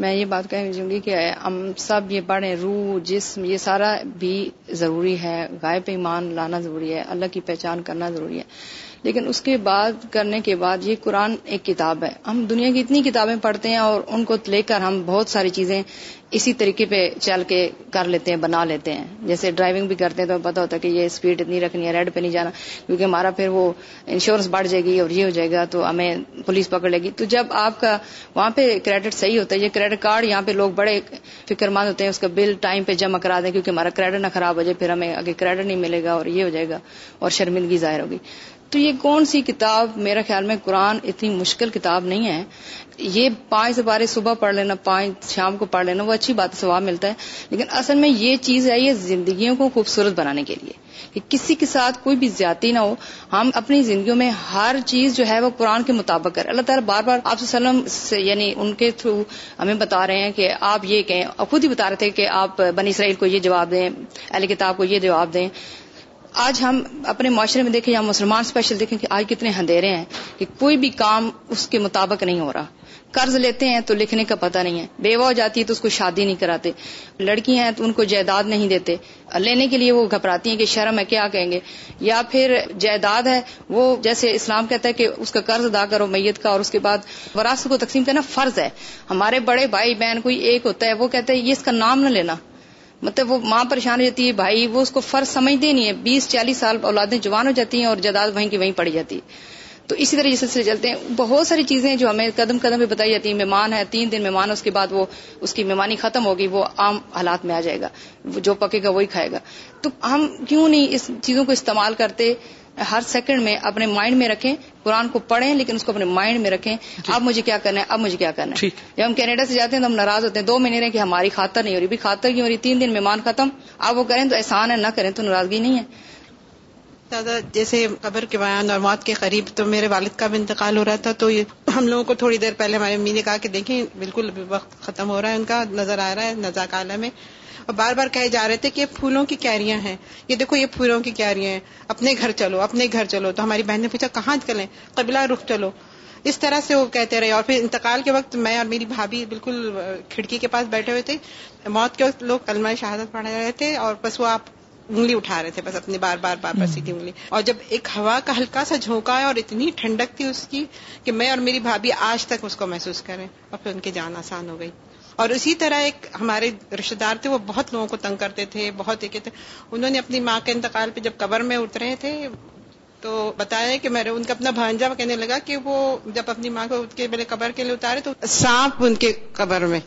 میں یہ بات کہنا چاہوں گی کہ ہم سب یہ پڑھیں روح جسم یہ سارا بھی ضروری ہے غائب ایمان لانا ضروری ہے اللہ کی پہچان کرنا ضروری ہے لیکن اس کے بعد کرنے کے بعد یہ قرآن ایک کتاب ہے ہم دنیا کی اتنی کتابیں پڑھتے ہیں اور ان کو لے کر ہم بہت ساری چیزیں اسی طریقے پہ چل کے کر لیتے ہیں بنا لیتے ہیں جیسے ڈرائیونگ بھی کرتے ہیں تو پتہ ہوتا ہے کہ یہ اسپیڈ اتنی رکھنی ہے ریڈ پہ نہیں جانا کیونکہ ہمارا پھر وہ انشورنس بڑھ جائے گی اور یہ ہو جائے گا تو ہمیں پولیس پکڑ لے گی تو جب آپ کا وہاں پہ کریڈٹ صحیح ہوتا ہے یہ کریڈٹ کارڈ یہاں پہ لوگ بڑے فکر مند ہوتے ہیں اس کا بل ٹائم پہ جمع کرا دیں کیونکہ ہمارا کریڈٹ نہ خراب ہو جائے پھر ہمیں آگے کریڈٹ نہیں ملے گا اور یہ ہو جائے گا اور شرمندگی ظاہر ہوگی تو یہ کون سی کتاب میرا خیال میں قرآن اتنی مشکل کتاب نہیں ہے یہ پانچ سپارے صبح پڑھ لینا پانچ شام کو پڑھ لینا وہ اچھی بات ثواب ملتا ہے لیکن اصل میں یہ چیز ہے یہ زندگیوں کو خوبصورت بنانے کے لیے کہ کسی کے ساتھ کوئی بھی زیادتی نہ ہو ہم اپنی زندگیوں میں ہر چیز جو ہے وہ قرآن کے مطابق کریں اللہ تعالیٰ بار بار آپ سے یعنی ان کے تھرو ہمیں بتا رہے ہیں کہ آپ یہ کہیں خود ہی بتا رہے تھے کہ آپ بنی اسرائیل کو یہ جواب دیں اہل کتاب کو یہ جواب دیں آج ہم اپنے معاشرے میں دیکھیں یا مسلمان اسپیشل دیکھیں کہ آج کتنے اندھیرے ہیں کہ کوئی بھی کام اس کے مطابق نہیں ہو رہا قرض لیتے ہیں تو لکھنے کا پتہ نہیں ہے بیوہ ہو جاتی ہے تو اس کو شادی نہیں کراتے لڑکی ہیں تو ان کو جائیداد نہیں دیتے لینے کے لیے وہ گھبراتی ہیں کہ شرم ہے کیا کہیں گے یا پھر جائیداد ہے وہ جیسے اسلام کہتا ہے کہ اس کا قرض ادا کرو میت کا اور اس کے بعد وراثت کو تقسیم کرنا فرض ہے ہمارے بڑے بھائی بہن کوئی ایک ہوتا ہے وہ کہتے ہیں یہ اس کا نام نہ لینا مطلب وہ ماں پریشان ہو جاتی ہے بھائی وہ اس کو فرض سمجھتے نہیں ہے بیس چالیس سال اولادیں جوان ہو جاتی ہیں اور جداد وہیں کی وہیں پڑ جاتی ہے تو اسی طرح یہ سلسلے چلتے ہیں بہت ساری چیزیں جو ہمیں قدم قدم پہ بتائی جاتی ہیں مہمان ہے تین دن مہمان اس کے بعد وہ اس کی مہمانی ختم ہوگی وہ عام حالات میں آ جائے گا جو پکے گا وہی کھائے گا تو ہم کیوں نہیں اس چیزوں کو استعمال کرتے ہر سیکنڈ میں اپنے مائنڈ میں رکھیں قرآن کو پڑھیں لیکن اس کو اپنے مائنڈ میں رکھیں جی۔ اب مجھے کیا کرنا ہے اب مجھے کیا کرنا ہے جب ہم کینیڈا سے جاتے ہیں تو ہم ناراض ہوتے ہیں دو مہینے رہے کہ ہماری خاطر نہیں ہو رہی بھی خاطر کی ہو رہی تین دن مہمان ختم اب وہ کریں تو احسان ہے نہ کریں تو ناراضگی نہیں ہے دادا جیسے قبر کے بیان اور موت کے قریب تو میرے والد کا بھی انتقال ہو رہا تھا تو ہم لوگوں کو تھوڑی دیر پہلے ہماری امی نے کہا کہ دیکھیں بالکل وقت ختم ہو رہا ہے ان کا نظر آ رہا ہے نزاک عالم میں اور بار بار کہے جا رہے تھے کہ یہ پھولوں کی ہیں یہ دیکھو یہ پھولوں کی ہیں اپنے گھر چلو اپنے گھر چلو تو ہماری بہن نے پوچھا کہاں چلیں قبلہ رخ چلو اس طرح سے وہ کہتے رہے اور پھر انتقال کے وقت میں اور میری بھابھی بالکل کھڑکی کے پاس بیٹھے ہوئے تھے موت کے وقت لوگ کلمہ شہادت پڑھ رہے تھے اور بس وہ آپ انگلی اٹھا رہے تھے بس اپنی بار بار بار بار تھی انگلی اور جب ایک ہوا کا ہلکا سا جھونکا ہے اور اتنی ٹھنڈک تھی اس کی کہ میں اور میری بھابھی آج تک اس کو محسوس کریں اور پھر ان کی جان آسان ہو گئی اور اسی طرح ایک ہمارے رشتے دار تھے وہ بہت لوگوں کو تنگ کرتے تھے بہت ایک تھے انہوں نے اپنی ماں کے انتقال پہ جب قبر میں اترے تھے تو بتایا کہ ان کا اپنا بھانجا کہنے لگا کہ وہ جب اپنی ماں کو کے میرے قبر کے لیے اتارے تو سانپ ان کے قبر میں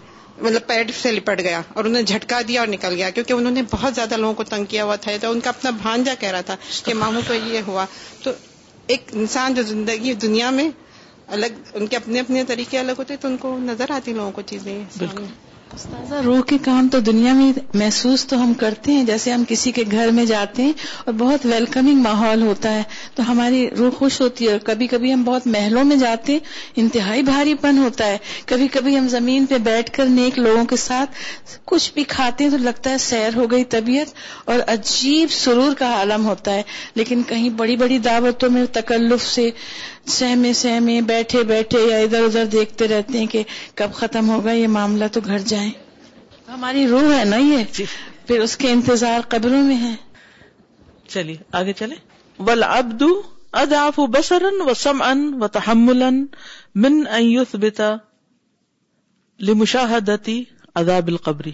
مطلب پیڈ سے لپٹ گیا اور انہوں نے جھٹکا دیا اور نکل گیا کیونکہ انہوں نے بہت زیادہ لوگوں کو تنگ کیا ہوا تھا تو ان کا اپنا بھانجا کہہ رہا تھا کہ ماموں کو یہ ہوا تو ایک انسان جو زندگی دنیا میں الگ ان کے اپنے اپنے طریقے الگ ہوتے تو ان کو نظر آتی لوگوں کو چیزیں بالکل استاذ روح کے کام تو دنیا میں محسوس تو ہم کرتے ہیں جیسے ہم کسی کے گھر میں جاتے ہیں اور بہت ویلکمنگ ماحول ہوتا ہے تو ہماری روح خوش ہوتی ہے اور کبھی کبھی ہم بہت محلوں میں جاتے ہیں انتہائی بھاری پن ہوتا ہے کبھی کبھی ہم زمین پہ بیٹھ کر نیک لوگوں کے ساتھ کچھ بھی کھاتے ہیں تو لگتا ہے سیر ہو گئی طبیعت اور عجیب سرور کا عالم ہوتا ہے لیکن کہیں بڑی بڑی دعوتوں میں تکلف سے سہمے سہمے بیٹھے بیٹھے یا ادھر ادھر دیکھتے رہتے ہیں کہ کب ختم ہوگا یہ معاملہ تو گھر جائیں ہماری روح ہے نا یہ جی۔ پھر اس کے انتظار قبروں میں ہے چلیے آگے چلے ول ابدو اداف بسرن و سم ان و تحمل من ایوس بتا لمشاہدتی عذاب القبری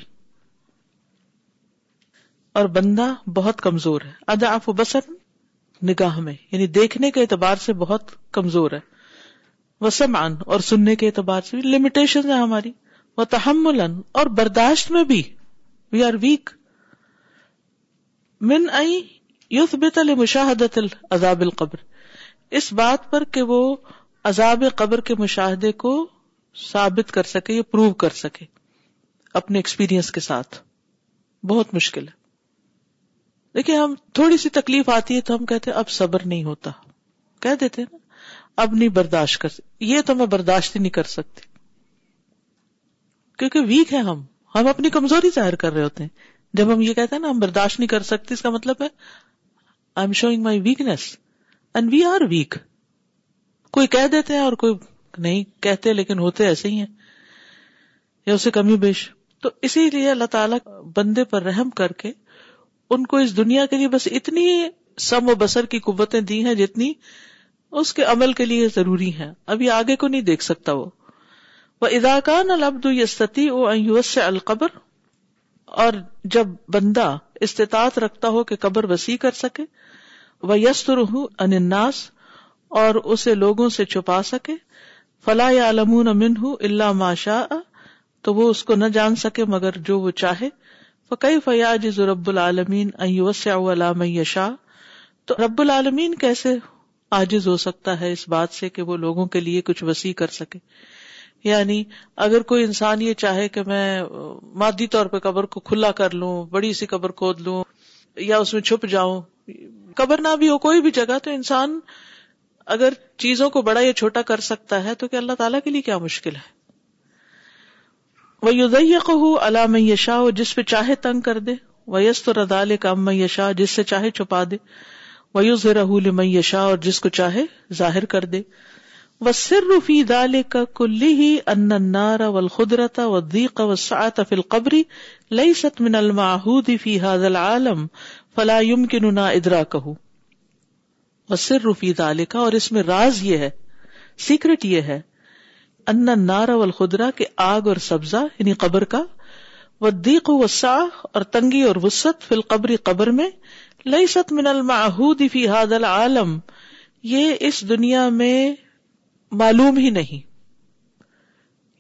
اور بندہ بہت کمزور ہے اداف بسرن نگاہ میں یعنی دیکھنے کے اعتبار سے بہت کمزور ہے وہ سم ان اور سننے کے اعتبار سے لمیٹیشن ہے ہماری وہ تحمل اور برداشت میں بھی وی آر ویک من آئی تل مشاہد القبر اس بات پر کہ وہ عذاب قبر کے مشاہدے کو ثابت کر سکے یا پروو کر سکے اپنے ایکسپیرینس کے ساتھ بہت مشکل ہے لیکن ہم تھوڑی سی تکلیف آتی ہے تو ہم کہتے ہیں اب صبر نہیں ہوتا کہہ دیتے نا اب نہیں برداشت کر یہ تو میں برداشت ہی نہیں کر سکتی کیونکہ ویک ہے ہم ہم اپنی کمزوری ظاہر کر رہے ہوتے ہیں جب ہم یہ کہتے ہیں نا ہم برداشت نہیں کر سکتے اس کا مطلب ہے I am showing my weakness and we are weak کوئی کہہ دیتے ہیں اور کوئی نہیں کہتے لیکن ہوتے ایسے ہی ہیں یا اسے کمی بیش تو اسی لیے اللہ تعالیٰ بندے پر رحم کر کے ان کو اس دنیا کے لیے بس اتنی سم و بسر کی قوتیں دی ہیں جتنی اس کے عمل کے لیے ضروری ہیں ابھی آگے کو نہیں دیکھ سکتا وہ او سے القبر اور جب بندہ استطاعت رکھتا ہو کہ قبر وسیع کر سکے وہ یسر اناس اور اسے لوگوں سے چھپا سکے یا علم امین ہوں اللہ ماشا تو وہ اس کو نہ جان سکے مگر جو وہ چاہے فقی فیا جز رب العالمین شاہ تو رب العالمین کیسے آجز ہو سکتا ہے اس بات سے کہ وہ لوگوں کے لیے کچھ وسیع کر سکے یعنی اگر کوئی انسان یہ چاہے کہ میں مادی طور پہ قبر کو کھلا کر لوں بڑی سی قبر کھود لوں یا اس میں چھپ جاؤں قبر نہ بھی ہو کوئی بھی جگہ تو انسان اگر چیزوں کو بڑا یا چھوٹا کر سکتا ہے تو کہ اللہ تعالیٰ کے لیے کیا مشکل ہے وہ یوزیہ ہو اللہ میں یشا ہو جس پہ چاہے تنگ کر دے وہ یس تو ردال یشا جس سے چاہے چھپا دے وہ یوز رحول میں یشا اور جس کو چاہے ظاہر کر دے وہ سر رفی دال کا کلی ہی انارا و خدرتا و دیق و سعت فل قبری لئی ست من الماحود فی حاض العالم فلا یم کن نہ ادرا کہ وہ سر رفی دال کا اور اس میں راز یہ ہے سیکرٹ یہ ہے ان نارا خدرا کے آگ اور سبزہ یعنی قبر کا ساخ اور تنگی اور وسط فی القبری قبر میں لئی ست من یہ اس دنیا میں معلوم ہی نہیں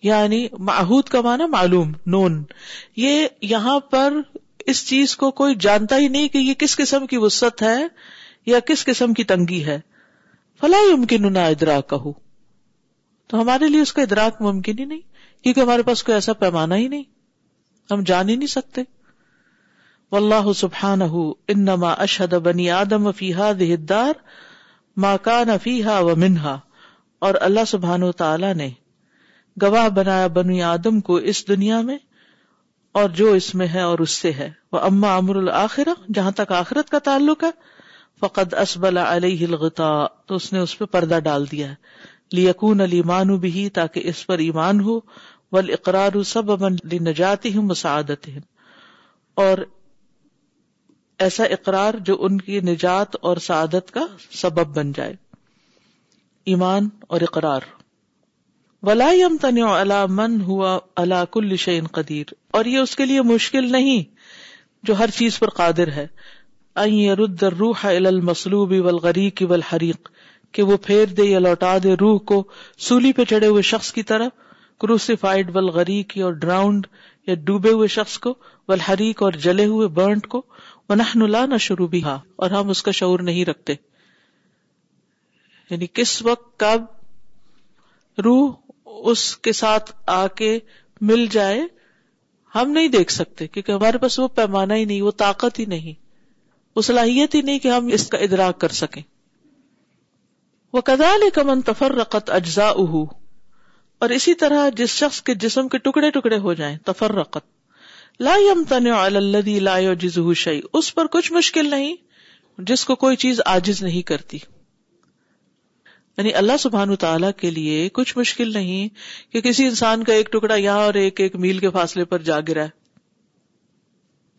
یعنی ماہود کا مانا معلوم نون یہ یہاں پر اس چیز کو کوئی جانتا ہی نہیں کہ یہ کس قسم کی وسط ہے یا کس قسم کی تنگی ہے فلاحی ننا ادرا کہوں تو ہمارے لیے اس کا ادراک ممکن ہی نہیں کیونکہ ہمارے پاس کوئی ایسا پیمانہ ہی نہیں ہم جان ہی نہیں سکتے ولہ انشد فیحدار فیحا و اللہ سبحان و تعالی نے گواہ بنایا بنی آدم کو اس دنیا میں اور جو اس میں ہے اور اس سے ہے وہ اما امر الآخر جہاں تک آخرت کا تعلق ہے علیہ اسبلا تو اس نے اس پہ پردہ ڈال دیا ہے لیکون علی بھی تاکہ اس پر ایمان ہو اقرار ہوں مساعدت اور ایسا اقرار جو ان کی نجات اور سعادت کا سبب بن جائے ایمان اور اقرار ولا من ہوا کل شعین قدیر اور یہ اس کے لیے مشکل نہیں جو ہر چیز پر قادر ہے روح والغریق والحریق کہ وہ پھیر دے یا لوٹا دے روح کو سولی پہ چڑھے ہوئے شخص کی طرف کروسیفائڈ ول غریق اور ڈراؤنڈ یا ڈوبے ہوئے شخص کو بلحریق اور جلے ہوئے برنٹ کو ونحن نہ شروع بھی اور ہم اس کا شعور نہیں رکھتے یعنی کس وقت کب روح اس کے ساتھ آ کے مل جائے ہم نہیں دیکھ سکتے کیونکہ ہمارے پاس وہ پیمانہ ہی نہیں وہ طاقت ہی نہیں وہ صلاحیت ہی نہیں کہ ہم اس کا ادراک کر سکیں وہ کمن اجزا اور اسی طرح جس شخص کے جسم کے ٹکڑے ٹکڑے ہو جائیں تفر رقت اس پر کچھ مشکل نہیں جس کو کوئی چیز آجز نہیں کرتی یعنی اللہ سبحان تعالی کے لیے کچھ مشکل نہیں کہ کسی انسان کا ایک ٹکڑا یہاں اور ایک ایک میل کے فاصلے پر جا گرا ہے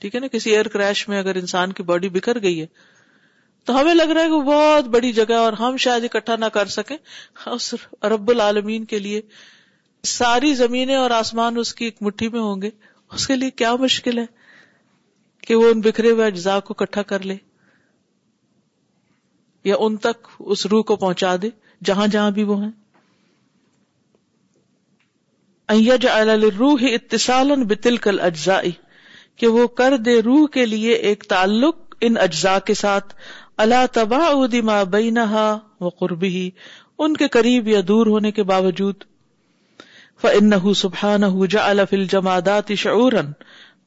ٹھیک ہے نا کسی ایئر کریش میں اگر انسان کی باڈی بکھر گئی ہے تو ہمیں لگ رہا ہے کہ وہ بہت بڑی جگہ ہے اور ہم شاید اکٹھا نہ کر سکیں ہاں، رب العالمین کے لیے ساری زمینیں اور آسمان اس کی ایک مٹھی میں ہوں گے اس کے لیے کیا مشکل ہے کہ وہ ان بکھرے ہوئے اجزاء کو اکٹھا کر لے یا ان تک اس روح کو پہنچا دے جہاں جہاں بھی وہ ہیں روح اتسال بتل کل اجزائی کہ وہ کر دے روح کے لیے ایک تعلق ان اجزاء کے ساتھ اللہ تباہ دما بینا وہ قربی ان کے قریب یا دور ہونے کے باوجود فن سبحان جمادات شعور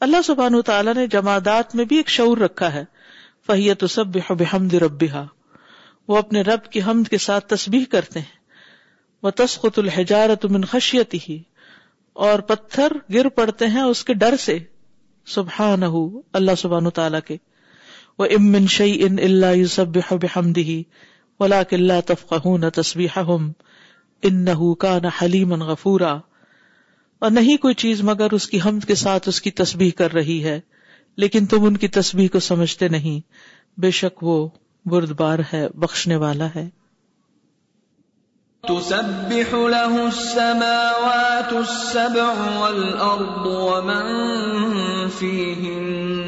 اللہ سبحان تعالیٰ نے جمادات میں بھی ایک شعور رکھا ہے فہیت سب بحمد ربا وہ اپنے رب کی حمد کے ساتھ تسبیح کرتے ہیں وہ تسخت الحجارت من خشیت ہی اور پتھر گر پڑتے ہیں اس کے ڈر سے سبحان اللہ سبحان تعالیٰ کے وہ امن شعی ان اللہ یوسب بحمدی ولا کلّہ تفقہ تصبیح ہم ان نہ کا نہ حلیم غفورا اور نہیں کوئی چیز مگر اس کی حمد کے ساتھ اس کی تسبیح کر رہی ہے لیکن تم ان کی تسبیح کو سمجھتے نہیں بے شک وہ بردبار ہے بخشنے والا ہے تسبح له السماوات السبع والأرض ومن فيهن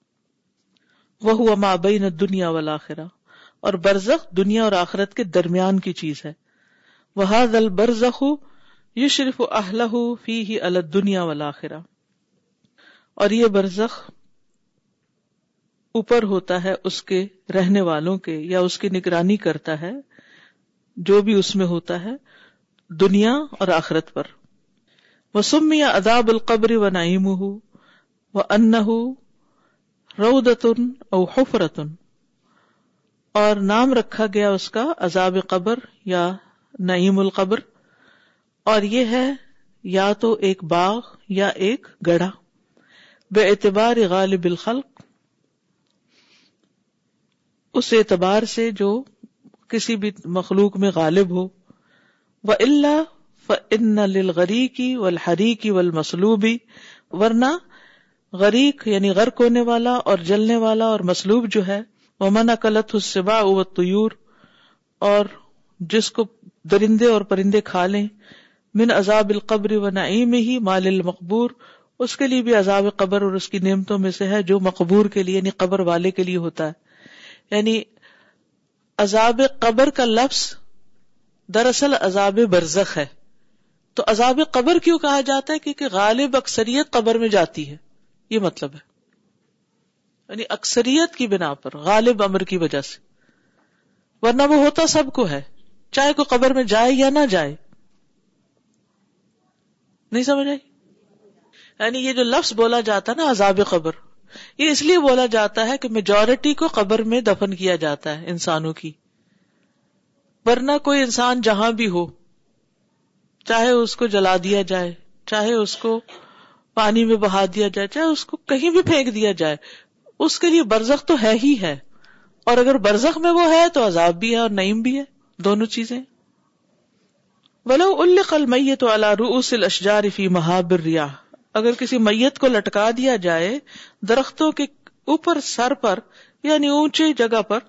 وہ ہوا مابین دنیا والا آخرا اور برزخ دنیا اور آخرت کے درمیان کی چیز ہے وہ دل برزخ یو صرف اہل فی ہی الد دنیا والا آخرا اور یہ برزخ اوپر ہوتا ہے اس کے رہنے والوں کے یا اس کی نگرانی کرتا ہے جو بھی اس میں ہوتا ہے دنیا اور آخرت پر وہ سم یا اداب القبری و نعیم ہو وہ ان رودتن او حفرتن اور نام رکھا گیا اس کا عذاب قبر یا نعیم القبر اور یہ ہے یا تو ایک باغ یا ایک گڑھا بے اعتبار غالب الخلق اس اعتبار سے جو کسی بھی مخلوق میں غالب ہو وہ اللہ للغری کی ولحری کی ورنہ غریق یعنی غرق ہونے والا اور جلنے والا اور مسلوب جو ہے وہ منا اکلت حسبا اوتور اور جس کو درندے اور پرندے کھا لیں من عذاب القبر و نعیم ہی مال المقبور اس کے لیے بھی عذاب قبر اور اس کی نعمتوں میں سے ہے جو مقبور کے لیے یعنی قبر والے کے لیے ہوتا ہے یعنی عذاب قبر کا لفظ دراصل عذاب برزخ ہے تو عذاب قبر کیوں کہا جاتا ہے کیونکہ غالب اکثریت قبر میں جاتی ہے یہ مطلب ہے یعنی اکثریت کی بنا پر غالب امر کی وجہ سے ورنہ وہ ہوتا سب کو ہے چاہے کوئی قبر میں جائے یا نہ جائے نہیں سمجھ آئی یعنی یہ جو لفظ بولا جاتا ہے نا عذاب قبر یہ اس لیے بولا جاتا ہے کہ میجورٹی کو قبر میں دفن کیا جاتا ہے انسانوں کی ورنہ کوئی انسان جہاں بھی ہو چاہے اس کو جلا دیا جائے چاہے اس کو پانی میں بہا دیا جائے چاہے اس کو کہیں بھی پھینک دیا جائے اس کے لیے برزخ تو ہے ہی ہے اور اگر برزخ میں وہ ہے تو عذاب بھی ہے اور نعیم بھی ہے دونوں چیزیں میت والا روس الشجار فی محابر ریا اگر کسی میت کو لٹکا دیا جائے درختوں کے اوپر سر پر یعنی اونچی جگہ پر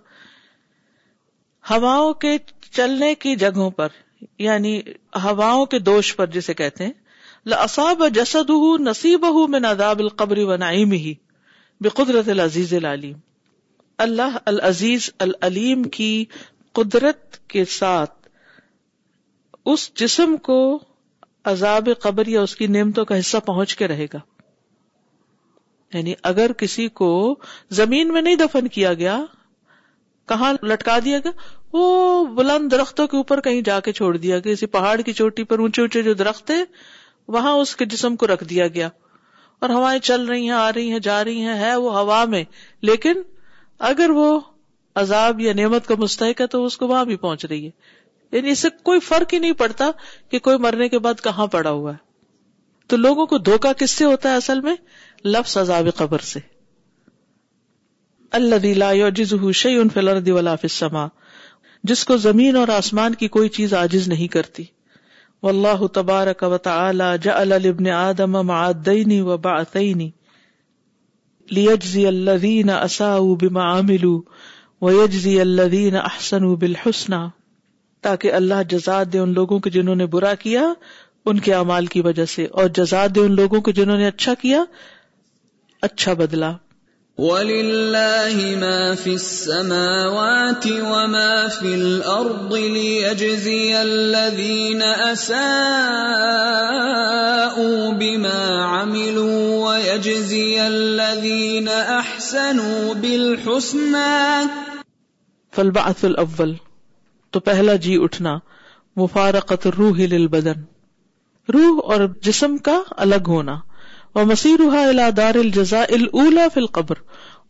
ہوا کے چلنے کی جگہوں پر یعنی ہوا کے دوش پر جسے کہتے ہیں جسدہ نسیب ہوں میں قدرت العزیز العلیم کی قدرت کے ساتھ اس اس جسم کو عذاب قبر یا کی نعمتوں کا حصہ پہنچ کے رہے گا یعنی اگر کسی کو زمین میں نہیں دفن کیا گیا کہاں لٹکا دیا گیا وہ بلند درختوں کے اوپر کہیں جا کے چھوڑ دیا گیا کسی پہاڑ کی چوٹی پر اونچے اونچے جو درخت ہیں وہاں اس کے جسم کو رکھ دیا گیا اور ہوائیں چل رہی ہیں آ رہی ہیں جا رہی ہیں ہے وہ ہوا میں لیکن اگر وہ عذاب یا نعمت کا مستحق ہے تو اس کو وہاں بھی پہنچ رہی ہے یعنی اس سے کوئی فرق ہی نہیں پڑتا کہ کوئی مرنے کے بعد کہاں پڑا ہوا ہے تو لوگوں کو دھوکا کس سے ہوتا ہے اصل میں لفظ عذاب قبر سے اللہ دلا جز ان فلر الدی والا جس کو زمین اور آسمان کی کوئی چیز آجز نہیں کرتی واللہ تبارک و تعالی جعل لابن آدم معدین و بعثین لیجزی الذین اساؤوا بما عملوا ویجزی الذین احسنوا بالحسنہ تاکہ اللہ جزا دے ان لوگوں کے جنہوں نے برا کیا ان کے اعمال کی وجہ سے اور جزا دے ان لوگوں کے جنہوں نے اچھا کیا اچھا بدلا وَلِلَّهِ مَا فِي السَّمَاوَاتِ وَمَا فِي الْأَرْضِ لِيَجْزِيَ الَّذِينَ أَسَاءُوا بِمَا عَمِلُوا وَيَجْزِيَ الَّذِينَ أَحْسَنُوا بِالْحُسْنَى فالبعث الاول تو پہلا جی اٹھنا مفارقت الروح للبدن روح اور جسم کا الگ ہونا وہ مسیحا دار الجزا الا فل قبر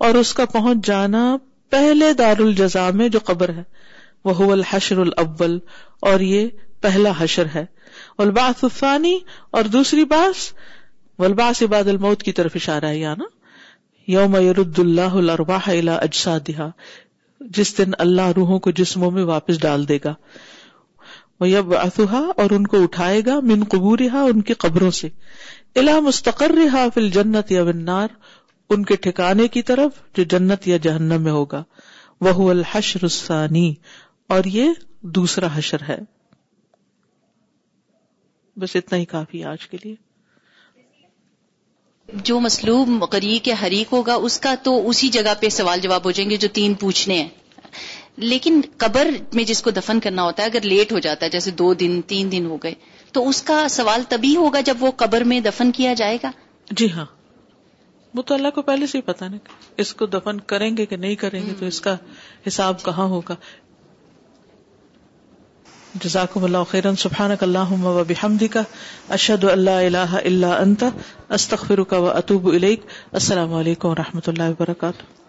اور اس کا پہنچ جانا پہلے دار الجزا میں جو قبر ہے وہ الحشر الاول اور یہ پہلا حشر ہے الثانی اور دوسری باس والباس عباد الموت کی طرف اشارہ ہے نا یوم یرد اللہ الارواح الى اجسادها جس دن اللہ روحوں کو جسموں میں واپس ڈال دے گا وہ اور ان کو اٹھائے گا من قبورها ان کی قبروں سے الا مستقر جنت یا ان کے ٹھکانے کی طرف جو جنت یا جہنم میں ہوگا وہ الحشر اور یہ دوسرا حشر ہے بس اتنا ہی کافی آج کے لیے جو مسلوب مقری کے حریق ہوگا اس کا تو اسی جگہ پہ سوال جواب ہو جائیں گے جو تین پوچھنے ہیں لیکن قبر میں جس کو دفن کرنا ہوتا ہے اگر لیٹ ہو جاتا ہے جیسے دو دن تین دن ہو گئے تو اس کا سوال تبھی ہوگا جب وہ قبر میں دفن کیا جائے گا جی ہاں وہ تو اللہ کو پہلے سے ہی پتا اس کو دفن کریں گے کہ نہیں کریں گے تو اس کا حساب کہاں ہوگا اشد اللہ اللہ استخر کا اطوب علیک السلام علیکم و رحمت اللہ وبرکاتہ